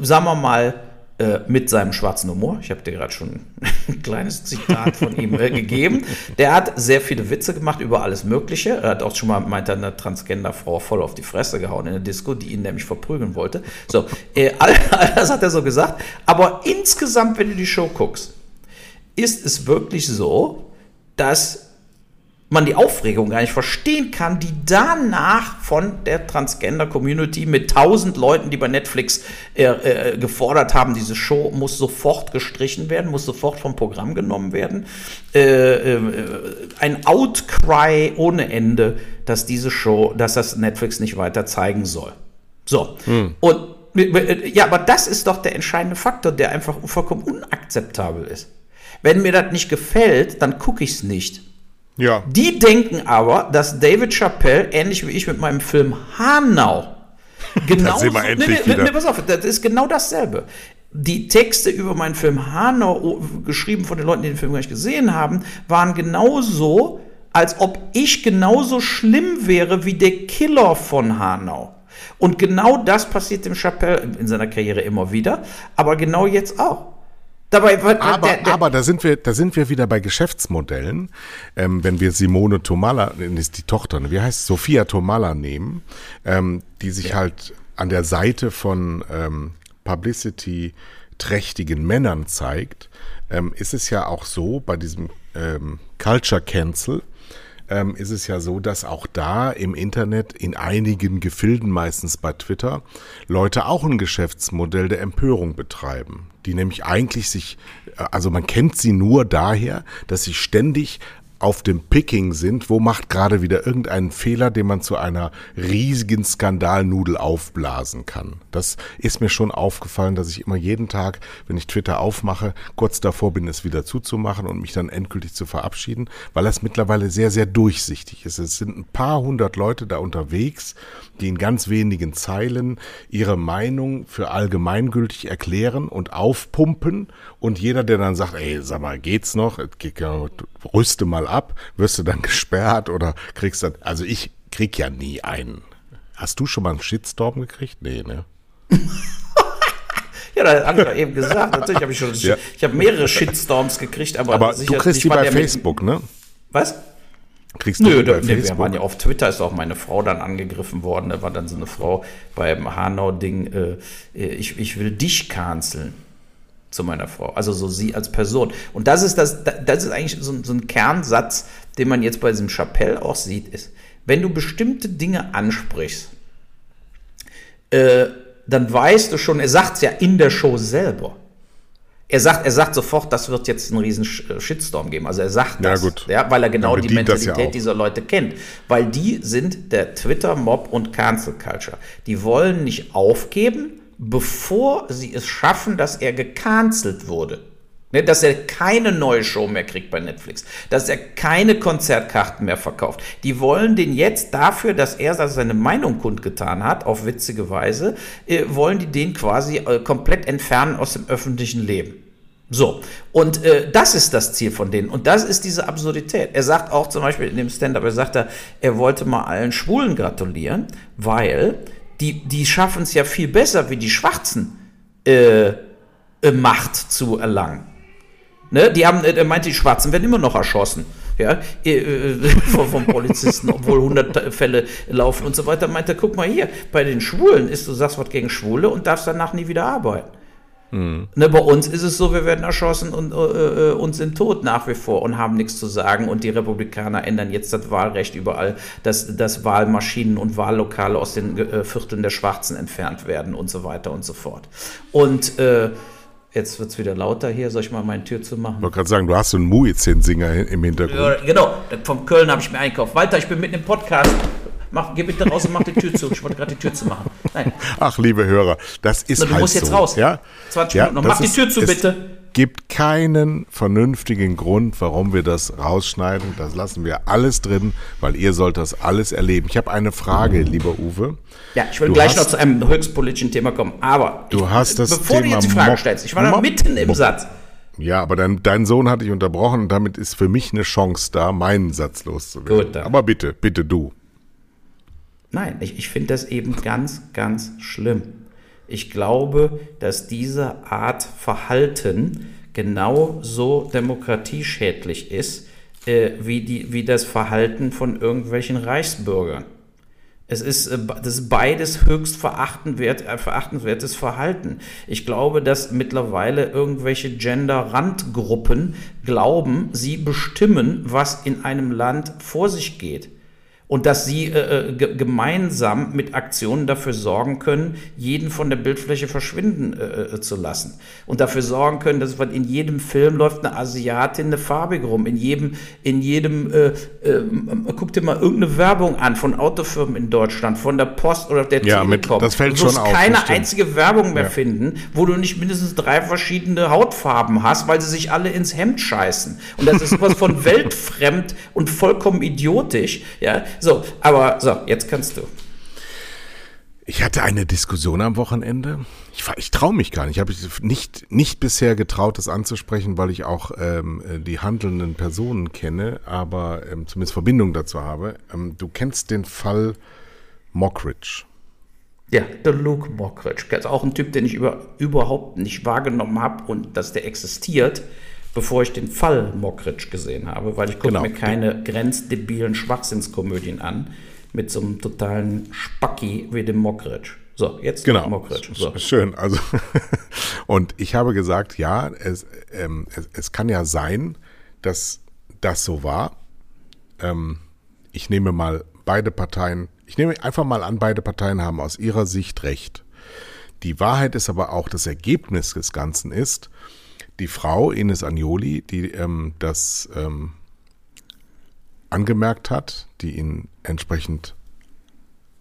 sagen wir mal, äh, mit seinem schwarzen Humor. Ich habe dir gerade schon [laughs] ein kleines Zitat von ihm äh, gegeben. Der hat sehr viele Witze gemacht über alles Mögliche. Er hat auch schon mal, meint er, eine Transgender-Frau voll auf die Fresse gehauen in der Disco, die ihn nämlich verprügeln wollte. So, äh, [laughs] all, all das hat er so gesagt. Aber insgesamt, wenn du die Show guckst, ist es wirklich so, dass man die Aufregung gar nicht verstehen kann, die danach von der Transgender-Community mit tausend Leuten, die bei Netflix äh, äh, gefordert haben, diese Show muss sofort gestrichen werden, muss sofort vom Programm genommen werden. Äh, äh ein Outcry ohne Ende, dass diese Show, dass das Netflix nicht weiter zeigen soll. So. Hm. Und äh, ja, aber das ist doch der entscheidende Faktor, der einfach vollkommen unakzeptabel ist. Wenn mir das nicht gefällt, dann gucke ich es nicht. Ja. Die denken aber, dass David Chappelle, ähnlich wie ich mit meinem Film Hanau, [laughs] genau. nee, nee, nee, pass auf, das ist genau dasselbe. Die Texte über meinen Film Hanau, geschrieben von den Leuten, die den Film gar nicht gesehen haben, waren genauso, als ob ich genauso schlimm wäre wie der Killer von Hanau. Und genau das passiert dem Chappelle in seiner Karriere immer wieder, aber genau jetzt auch. Dabei, aber, der, der aber da sind wir, da sind wir wieder bei Geschäftsmodellen. Ähm, wenn wir Simone Tomala, ist die Tochter, ne? wie heißt Sophia Tomala nehmen, ähm, die sich ja. halt an der Seite von ähm, Publicity trächtigen Männern zeigt, ähm, ist es ja auch so bei diesem ähm, Culture Cancel, ähm, ist es ja so, dass auch da im Internet, in einigen Gefilden, meistens bei Twitter, Leute auch ein Geschäftsmodell der Empörung betreiben. Die nämlich eigentlich sich, äh, also man kennt sie nur daher, dass sie ständig auf dem Picking sind, wo macht gerade wieder irgendeinen Fehler, den man zu einer riesigen Skandalnudel aufblasen kann. Das ist mir schon aufgefallen, dass ich immer jeden Tag, wenn ich Twitter aufmache, kurz davor bin, es wieder zuzumachen und mich dann endgültig zu verabschieden, weil das mittlerweile sehr, sehr durchsichtig ist. Es sind ein paar hundert Leute da unterwegs, die in ganz wenigen Zeilen ihre Meinung für allgemeingültig erklären und aufpumpen und jeder, der dann sagt, ey, sag mal, geht's noch? Rüste mal ab, wirst du dann [laughs] gesperrt oder kriegst dann, also ich krieg ja nie einen. Hast du schon mal einen Shitstorm gekriegt? Nee, ne? [laughs] ja, das hat ich eben gesagt. Natürlich habe ich schon, [laughs] ja. ich habe mehrere Shitstorms gekriegt, aber, aber du kriegst die bei Facebook, ne? Was? Kriegst du Nö, da, nee, wir waren ja auf Twitter, ist auch meine Frau dann angegriffen worden. Da war dann so eine Frau beim Hanau-Ding, äh, ich, ich will dich canceln zu meiner Frau. Also so sie als Person. Und das ist das, das ist eigentlich so, so ein Kernsatz, den man jetzt bei diesem Chapelle auch sieht, ist, wenn du bestimmte Dinge ansprichst, äh, dann weißt du schon, er sagt es ja in der Show selber. Er sagt, er sagt sofort, das wird jetzt einen riesen äh, Shitstorm geben. Also er sagt das, ja, gut. Ja, weil er genau die Mentalität ja dieser Leute kennt. Weil die sind der Twitter-Mob und Cancel Culture. Die wollen nicht aufgeben, bevor sie es schaffen, dass er gecancelt wurde. Ne, dass er keine neue Show mehr kriegt bei Netflix, dass er keine Konzertkarten mehr verkauft. Die wollen den jetzt dafür, dass er seine Meinung kundgetan hat, auf witzige Weise, äh, wollen die den quasi äh, komplett entfernen aus dem öffentlichen Leben. So, und äh, das ist das Ziel von denen. Und das ist diese Absurdität. Er sagt auch zum Beispiel in dem Stand-up, er sagt, er, er wollte mal allen Schwulen gratulieren, weil die, die schaffen es ja viel besser wie die Schwarzen äh, äh, Macht zu erlangen. Ne? Die haben, er meinte, die Schwarzen werden immer noch erschossen. ja, äh, [laughs] vom, vom Polizisten, obwohl 100 Fälle laufen und so weiter, meinte, guck mal hier, bei den Schwulen ist, du sagst was gegen Schwule und darfst danach nie wieder arbeiten. Mhm. Ne, bei uns ist es so, wir werden erschossen und, äh, äh, und sind tot nach wie vor und haben nichts zu sagen. Und die Republikaner ändern jetzt das Wahlrecht überall, dass, dass Wahlmaschinen und Wahllokale aus den äh, Vierteln der Schwarzen entfernt werden und so weiter und so fort. Und äh, Jetzt wird es wieder lauter hier. Soll ich mal meine Tür zu machen? Ich wollte gerade sagen, du hast so einen Muizin-Singer im Hintergrund. Ja, genau, vom Köln habe ich mir einkauft. Walter, ich bin mitten im Podcast. Mach, geh bitte raus und mach die Tür zu. Ich wollte gerade die Tür zu machen. Nein. Ach, liebe Hörer, das ist so, Du halt musst jetzt so. raus. Ja? 20 ja, Minuten noch. Mach die Tür zu, bitte. gibt keinen vernünftigen Grund, warum wir das rausschneiden. Das lassen wir alles drin, weil ihr sollt das alles erleben. Ich habe eine Frage, lieber Uwe. Ja, ich will du gleich noch zu einem höchst politischen Thema kommen. Aber du ich, hast das bevor Thema du jetzt die Frage stellst, ich war da mitten im Satz. Ja, aber dein, dein Sohn hat dich unterbrochen und damit ist für mich eine Chance da, meinen Satz loszuwerden. Gut, dann. Aber bitte, bitte du. Nein, ich, ich finde das eben ganz, ganz schlimm. Ich glaube, dass diese Art Verhalten genauso demokratieschädlich ist, äh, wie, die, wie das Verhalten von irgendwelchen Reichsbürgern. Es ist, äh, das ist beides höchst verachtenswert, äh, verachtenswertes Verhalten. Ich glaube, dass mittlerweile irgendwelche Gender-Randgruppen glauben, sie bestimmen, was in einem Land vor sich geht und dass sie äh, äh gemeinsam mit Aktionen dafür sorgen können, jeden von der Bildfläche verschwinden äh, äh, zu lassen und dafür sorgen können, dass in jedem Film läuft eine Asiatin eine farbige rum, in jedem, in jedem, äh, äh, guck dir mal irgendeine Werbung an von Autofirmen in Deutschland, von der Post oder der ja, Telekom. Mit, das fällt du wirst schon auf, keine einzige Werbung mehr ja. finden, wo du nicht mindestens drei verschiedene Hautfarben hast, weil sie sich alle ins Hemd scheißen. Und das ist sowas von [laughs] weltfremd und vollkommen idiotisch, ja, so, aber so, jetzt kannst du. Ich hatte eine Diskussion am Wochenende. Ich, ich traue mich gar nicht. Ich habe nicht, nicht bisher getraut, das anzusprechen, weil ich auch ähm, die handelnden Personen kenne, aber ähm, zumindest Verbindung dazu habe. Ähm, du kennst den Fall Mockridge. Ja, der Luke Mockridge. Das ist auch ein Typ, den ich über, überhaupt nicht wahrgenommen habe und dass der existiert bevor ich den Fall Mockridge gesehen habe, weil ich gucke genau. mir keine grenzdebilen Schwachsinnskomödien an mit so einem totalen Spacki wie dem Mockridge. So, jetzt genau. Mockridge. So. Schön. Also [laughs] und ich habe gesagt, ja, es, ähm, es, es, kann ja sein, dass das so war. Ähm, ich nehme mal beide Parteien, ich nehme einfach mal an, beide Parteien haben aus ihrer Sicht recht. Die Wahrheit ist aber auch, das Ergebnis des Ganzen ist, die Frau, Ines Agnoli, die ähm, das ähm, angemerkt hat, die ihn entsprechend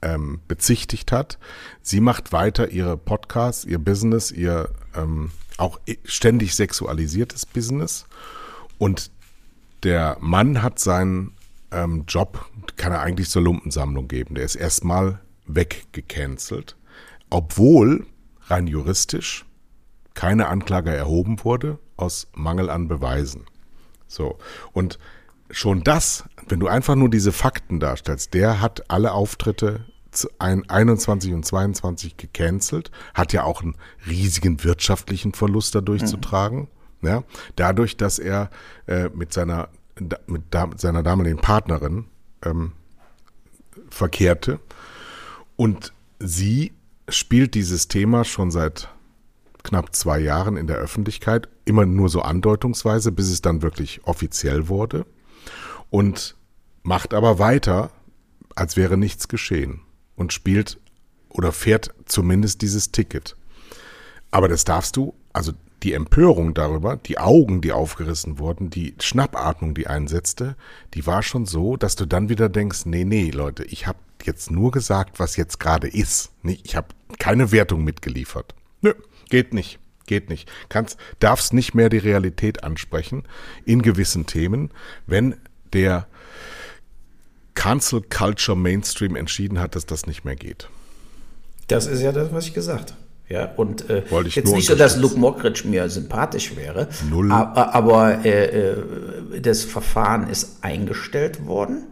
ähm, bezichtigt hat. Sie macht weiter ihre Podcasts, ihr Business, ihr ähm, auch ständig sexualisiertes Business. Und der Mann hat seinen ähm, Job, kann er eigentlich zur Lumpensammlung geben. Der ist erstmal weggecancelt, obwohl rein juristisch keine Anklage erhoben wurde aus Mangel an Beweisen. So. Und schon das, wenn du einfach nur diese Fakten darstellst, der hat alle Auftritte 21 und 22 gecancelt, hat ja auch einen riesigen wirtschaftlichen Verlust dadurch mhm. zu tragen. Ja, dadurch, dass er äh, mit seiner mit, da, mit seiner damaligen Partnerin ähm, verkehrte und sie spielt dieses Thema schon seit knapp zwei Jahren in der Öffentlichkeit, immer nur so andeutungsweise, bis es dann wirklich offiziell wurde und macht aber weiter, als wäre nichts geschehen und spielt oder fährt zumindest dieses Ticket. Aber das darfst du, also die Empörung darüber, die Augen, die aufgerissen wurden, die Schnappatmung, die einsetzte, die war schon so, dass du dann wieder denkst, nee, nee, Leute, ich habe jetzt nur gesagt, was jetzt gerade ist. Ich habe keine Wertung mitgeliefert. Nö, Geht nicht. Geht nicht. Kannst, darfst nicht mehr die Realität ansprechen in gewissen Themen, wenn der Cancel Culture Mainstream entschieden hat, dass das nicht mehr geht. Das ist ja das, was ich gesagt habe. Ja, und äh, jetzt nicht so, dass Luke Mockridge mir sympathisch wäre, Null. aber, aber äh, äh, das Verfahren ist eingestellt worden.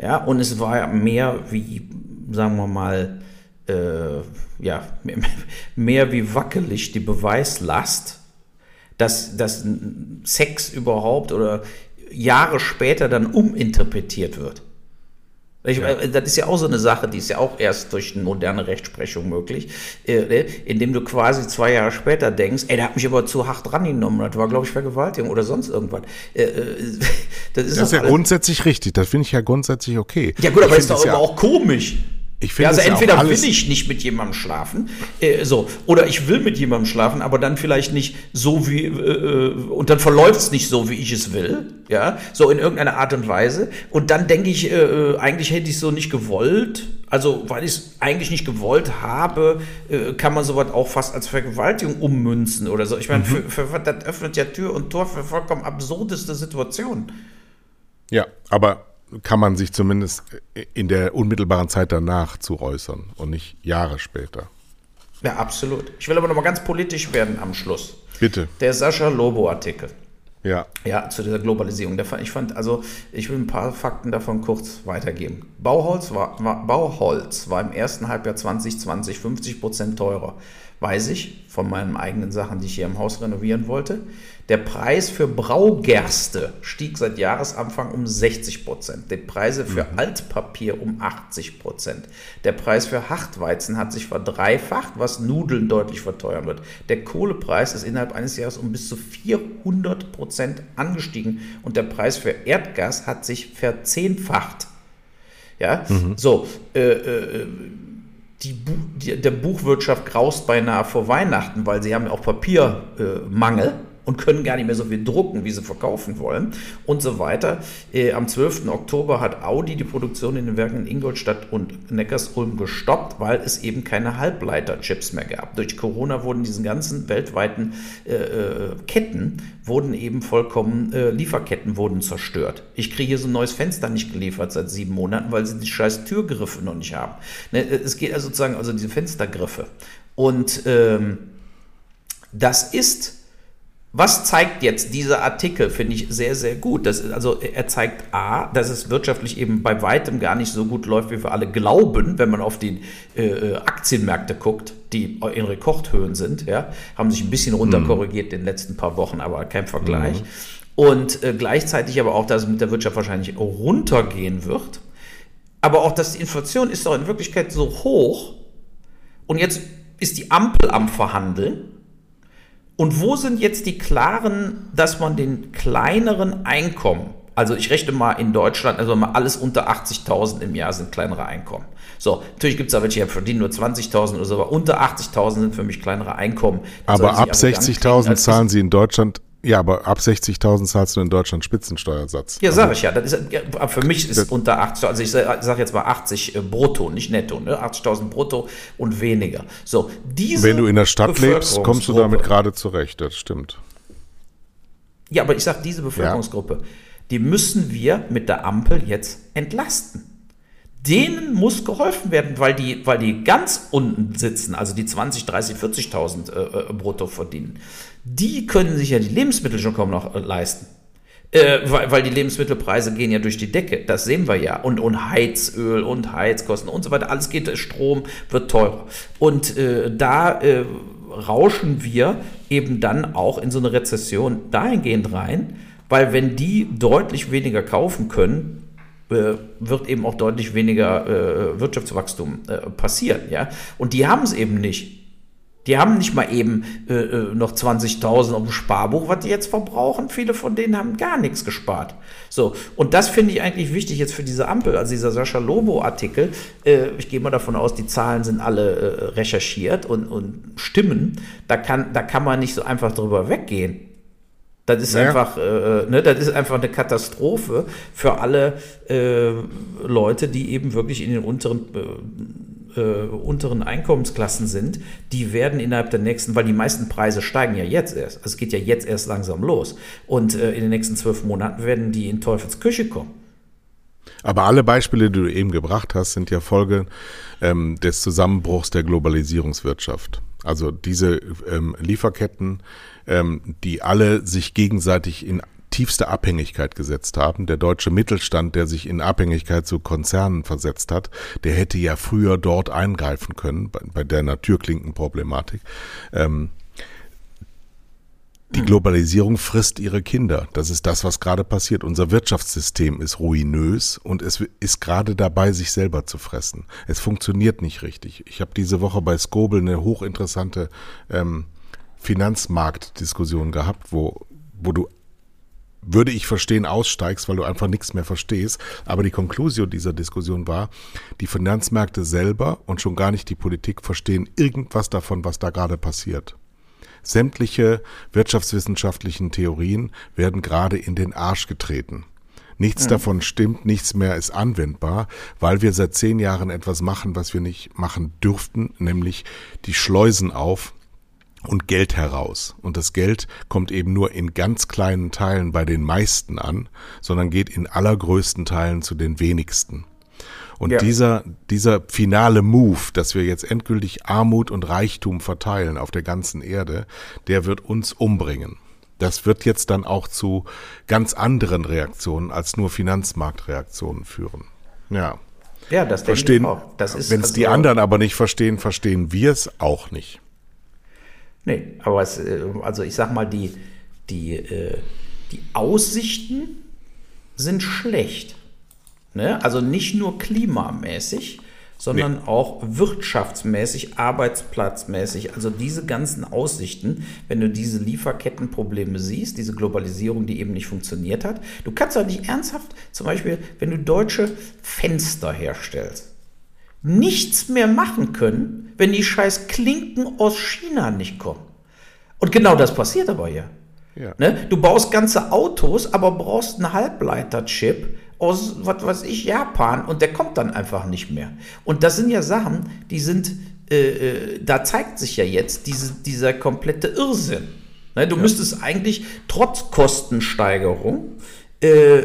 Ja, und es war mehr wie, sagen wir mal, äh, ja, [laughs] mehr wie wackelig die Beweislast, dass, dass Sex überhaupt oder Jahre später dann uminterpretiert wird. Ich, ja. Äh, das ist ja auch so eine Sache, die ist ja auch erst durch eine moderne Rechtsprechung möglich, äh, ne, indem du quasi zwei Jahre später denkst, ey, der hat mich aber zu hart drangenommen, das war, glaube ich, Vergewaltigung oder sonst irgendwas. Äh, [laughs] das ist, das ist ja grundsätzlich richtig, das finde ich ja grundsätzlich okay. Ja gut, aber ist doch ja auch komisch. Ich finde ja, also entweder will ich nicht mit jemandem schlafen, äh, so, oder ich will mit jemandem schlafen, aber dann vielleicht nicht so wie, äh, und dann verläuft es nicht so, wie ich es will, ja, so in irgendeiner Art und Weise. Und dann denke ich, äh, eigentlich hätte ich es so nicht gewollt. Also, weil ich es eigentlich nicht gewollt habe, äh, kann man sowas auch fast als Vergewaltigung ummünzen oder so. Ich meine, mhm. für, für, das öffnet ja Tür und Tor für vollkommen absurdeste Situationen. Ja, aber kann man sich zumindest in der unmittelbaren Zeit danach zu äußern und nicht Jahre später. Ja, absolut. Ich will aber nochmal ganz politisch werden am Schluss. Bitte. Der Sascha Lobo-Artikel. Ja. Ja, zu dieser Globalisierung. Ich fand, also, ich will ein paar Fakten davon kurz weitergeben. Bauholz war, war Bauholz war im ersten Halbjahr 2020 50 Prozent teurer. Weiß ich von meinen eigenen Sachen, die ich hier im Haus renovieren wollte. Der Preis für Braugerste stieg seit Jahresanfang um 60 Prozent. Die Preise für mhm. Altpapier um 80 Prozent. Der Preis für Hartweizen hat sich verdreifacht, was Nudeln deutlich verteuern wird. Der Kohlepreis ist innerhalb eines Jahres um bis zu 400 Prozent angestiegen und der Preis für Erdgas hat sich verzehnfacht. Ja, mhm. so, äh, äh, die, die, der Buchwirtschaft graust beinahe vor Weihnachten, weil sie haben ja auch Papiermangel. Äh, und können gar nicht mehr so viel drucken, wie sie verkaufen wollen und so weiter. Äh, am 12. Oktober hat Audi die Produktion in den Werken in Ingolstadt und Neckarsulm gestoppt, weil es eben keine Halbleiterchips mehr gab. Durch Corona wurden diese ganzen weltweiten äh, äh, Ketten wurden eben vollkommen, äh, Lieferketten wurden zerstört. Ich kriege hier so ein neues Fenster nicht geliefert seit sieben Monaten, weil sie die scheiß Türgriffe noch nicht haben. Ne, es geht also sozusagen, also diese Fenstergriffe. Und ähm, das ist was zeigt jetzt dieser Artikel, finde ich sehr, sehr gut. Das also er zeigt A, dass es wirtschaftlich eben bei weitem gar nicht so gut läuft, wie wir alle glauben, wenn man auf die äh, äh Aktienmärkte guckt, die in Rekordhöhen sind, ja, haben sich ein bisschen runterkorrigiert mhm. in den letzten paar Wochen, aber kein Vergleich. Mhm. Und äh, gleichzeitig aber auch, dass es mit der Wirtschaft wahrscheinlich runtergehen wird. Aber auch, dass die Inflation ist doch in Wirklichkeit so hoch und jetzt ist die Ampel am Verhandeln und wo sind jetzt die klaren, dass man den kleineren Einkommen, also ich rechne mal in Deutschland, also mal alles unter 80.000 im Jahr sind kleinere Einkommen. So, natürlich gibt es da welche, die verdienen nur 20.000 oder so, aber unter 80.000 sind für mich kleinere Einkommen. aber ab 60.000 zahlen sie in Deutschland ja, aber ab 60.000 zahlst du in Deutschland Spitzensteuersatz. Ja, sage also ich ja. Das ist, ja, für mich ist unter 80, also ich sage jetzt mal 80 äh, brutto, nicht netto, ne? 80.000 brutto und weniger. So, diese Wenn du in der Stadt lebst, kommst du damit gerade zurecht, das stimmt. Ja, aber ich sage, diese Bevölkerungsgruppe, ja. die müssen wir mit der Ampel jetzt entlasten. Denen muss geholfen werden, weil die, weil die ganz unten sitzen, also die 20, 30, 40.000 äh, äh, brutto verdienen die können sich ja die Lebensmittel schon kaum noch äh, leisten. Äh, weil, weil die Lebensmittelpreise gehen ja durch die Decke, das sehen wir ja. Und, und Heizöl und Heizkosten und so weiter, alles geht, Strom wird teurer. Und äh, da äh, rauschen wir eben dann auch in so eine Rezession dahingehend rein, weil wenn die deutlich weniger kaufen können, äh, wird eben auch deutlich weniger äh, Wirtschaftswachstum passieren. Ja? Und die haben es eben nicht. Die haben nicht mal eben äh, äh noch 20.000 auf dem Sparbuch, was die jetzt verbrauchen. Viele von denen haben gar nichts gespart. So, und das finde ich eigentlich wichtig jetzt für diese Ampel, also dieser Sascha Lobo-Artikel. Äh, ich gehe mal davon aus, die Zahlen sind alle äh, recherchiert und, und stimmen. Da kann, da kann man nicht so einfach drüber weggehen. Das ist ja. einfach, äh, ne, das ist einfach eine Katastrophe für alle äh, Leute, die eben wirklich in den unteren äh, äh, unteren Einkommensklassen sind, die werden innerhalb der nächsten, weil die meisten Preise steigen ja jetzt erst, also es geht ja jetzt erst langsam los. Und äh, in den nächsten zwölf Monaten werden die in Teufels Küche kommen. Aber alle Beispiele, die du eben gebracht hast, sind ja Folge ähm, des Zusammenbruchs der Globalisierungswirtschaft. Also diese ähm, Lieferketten, ähm, die alle sich gegenseitig in tiefste Abhängigkeit gesetzt haben. Der deutsche Mittelstand, der sich in Abhängigkeit zu Konzernen versetzt hat, der hätte ja früher dort eingreifen können bei, bei der Naturklinkenproblematik. Ähm, Die Globalisierung frisst ihre Kinder. Das ist das, was gerade passiert. Unser Wirtschaftssystem ist ruinös und es ist gerade dabei, sich selber zu fressen. Es funktioniert nicht richtig. Ich habe diese Woche bei Skobel eine hochinteressante ähm, Finanzmarktdiskussion gehabt, wo, wo du würde ich verstehen, aussteigst, weil du einfach nichts mehr verstehst. Aber die Konklusion dieser Diskussion war, die Finanzmärkte selber und schon gar nicht die Politik verstehen irgendwas davon, was da gerade passiert. Sämtliche wirtschaftswissenschaftlichen Theorien werden gerade in den Arsch getreten. Nichts mhm. davon stimmt, nichts mehr ist anwendbar, weil wir seit zehn Jahren etwas machen, was wir nicht machen dürften, nämlich die Schleusen auf und Geld heraus. Und das Geld kommt eben nur in ganz kleinen Teilen bei den meisten an, sondern geht in allergrößten Teilen zu den wenigsten. Und ja. dieser, dieser finale Move, dass wir jetzt endgültig Armut und Reichtum verteilen auf der ganzen Erde, der wird uns umbringen. Das wird jetzt dann auch zu ganz anderen Reaktionen als nur Finanzmarktreaktionen führen. Ja. Ja, das verstehen, denke ich auch. Wenn es also, die anderen aber nicht verstehen, verstehen wir es auch nicht. Nee, aber es, äh, also ich sag mal, die, die, äh, die Aussichten sind schlecht. Ne? Also nicht nur klimamäßig, sondern nee. auch wirtschaftsmäßig, arbeitsplatzmäßig. Also diese ganzen Aussichten, wenn du diese Lieferkettenprobleme siehst, diese Globalisierung, die eben nicht funktioniert hat. Du kannst doch nicht ernsthaft, zum Beispiel, wenn du deutsche Fenster herstellst, nichts mehr machen können, wenn die scheiß Klinken aus China nicht kommen. Und genau das passiert aber hier. Ja. Ne? Du baust ganze Autos, aber brauchst einen Halbleiterchip aus, was weiß ich, Japan und der kommt dann einfach nicht mehr. Und das sind ja Sachen, die sind, äh, äh da zeigt sich ja jetzt diese, dieser komplette Irrsinn. Ne? Du ja. müsstest eigentlich trotz Kostensteigerung äh,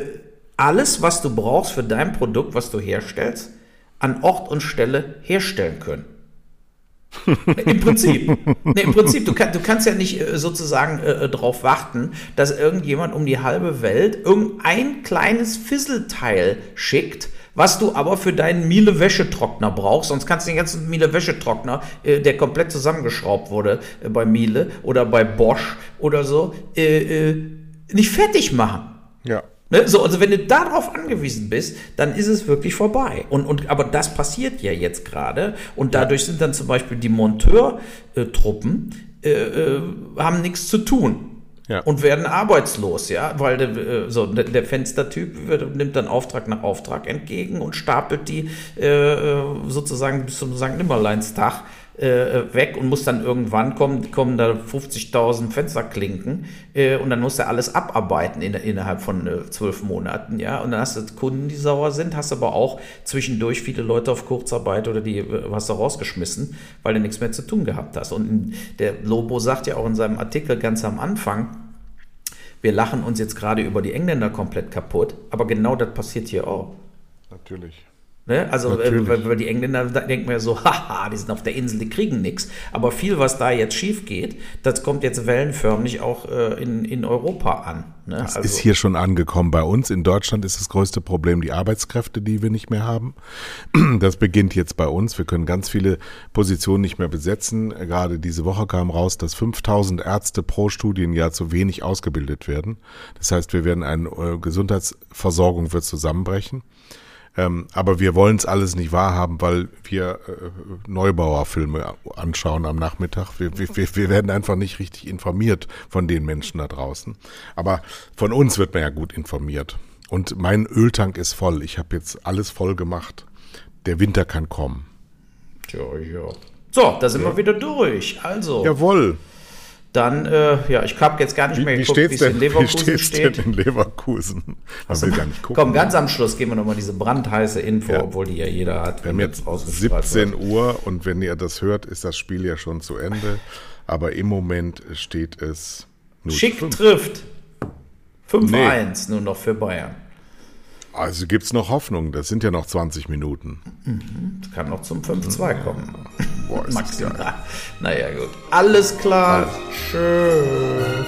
alles, was du brauchst für dein Produkt, was du herstellst, an Ort und Stelle herstellen können. Im Prinzip. Nee, Im Prinzip, du, kann, du kannst ja nicht äh, sozusagen äh, äh, darauf warten, dass irgendjemand um die halbe Welt irgendein kleines Fisselteil schickt, was du aber für deinen Miele-Wäschetrockner brauchst. Sonst kannst du den ganzen Miele-Wäschetrockner, äh, der komplett zusammengeschraubt wurde äh, bei Miele oder bei Bosch oder so, äh, nicht fertig machen. Ja. Ne? So, also wenn du darauf angewiesen bist, dann ist es wirklich vorbei. Und, und, aber das passiert ja jetzt gerade. Und dadurch sind dann zum Beispiel die Monteurtruppen, äh, äh, haben nichts zu tun. Ja. und werden arbeitslos, ja, weil der, äh, so, der Fenstertyp wird, nimmt dann Auftrag nach Auftrag entgegen und stapelt die äh, äh sozusagen bis zum St. Nimmerleinstag äh, weg und muss dann irgendwann kommen, kommen da 50.000 Fensterklinken äh, und dann muss er alles abarbeiten in, innerhalb von äh, zwölf Monaten, ja. Und dann hast du Kunden, die sauer sind, hast aber auch zwischendurch viele Leute auf Kurzarbeit oder die äh, hast du rausgeschmissen, weil du nichts mehr zu tun gehabt hast. Und der Lobo sagt ja auch in seinem Artikel ganz am Anfang, wir lachen uns jetzt gerade über die Engländer komplett kaputt, aber genau das passiert hier auch. Natürlich. Ne? Also, äh, weil, die Engländer denken mir so, [laughs] haha, die sind auf der Insel, die kriegen nichts. Aber viel, was da jetzt schief geht, das kommt jetzt wellenförmig auch äh, in, in Europa an. Ne? Das also, ist hier schon angekommen. Bei uns in Deutschland ist das größte Problem die Arbeitskräfte, die wir nicht mehr haben. [clears throat] Das beginnt jetzt bei uns. Wir können ganz viele Positionen nicht mehr besetzen. Gerade diese Woche kam raus, dass 5000 Ärzte pro Studienjahr zu wenig ausgebildet werden. Das heißt, wir werden eine äh, Gesundheitsversorgung wird zusammenbrechen. Ähm, aber wir wollen es alles nicht wahrhaben, weil wir äh, Neubauerfilme anschauen am Nachmittag. Wir, wir, wir werden einfach nicht richtig informiert von den Menschen da draußen. Aber von uns wird man ja gut informiert. Und mein Öltank ist voll. Ich habe jetzt alles voll gemacht. Der Winter kann kommen. Tja, ja. So, da sind ja. wir wieder durch. Also. Jawohl. Dann, äh, ja, ich habe jetzt gar nicht mehr geguckt, wie es in Leverkusen wie steht. Denn in Leverkusen? Man will gar nicht gucken. Komm, ganz am Schluss geben wir nochmal diese brandheiße Info, ja. obwohl die ja jeder hat. Wir haben jetzt 17 wird. Uhr und wenn ihr das hört, ist das Spiel ja schon zu Ende. Aber im Moment steht es. Schick trifft. 5-1 nee. nur noch für Bayern. Also gibt es noch Hoffnung, das sind ja noch 20 Minuten. Mhm. Das kann noch zum 5-2 kommen. Boah, Maximal. [laughs] Naja, gut. Alles klar. Also. Tschüss.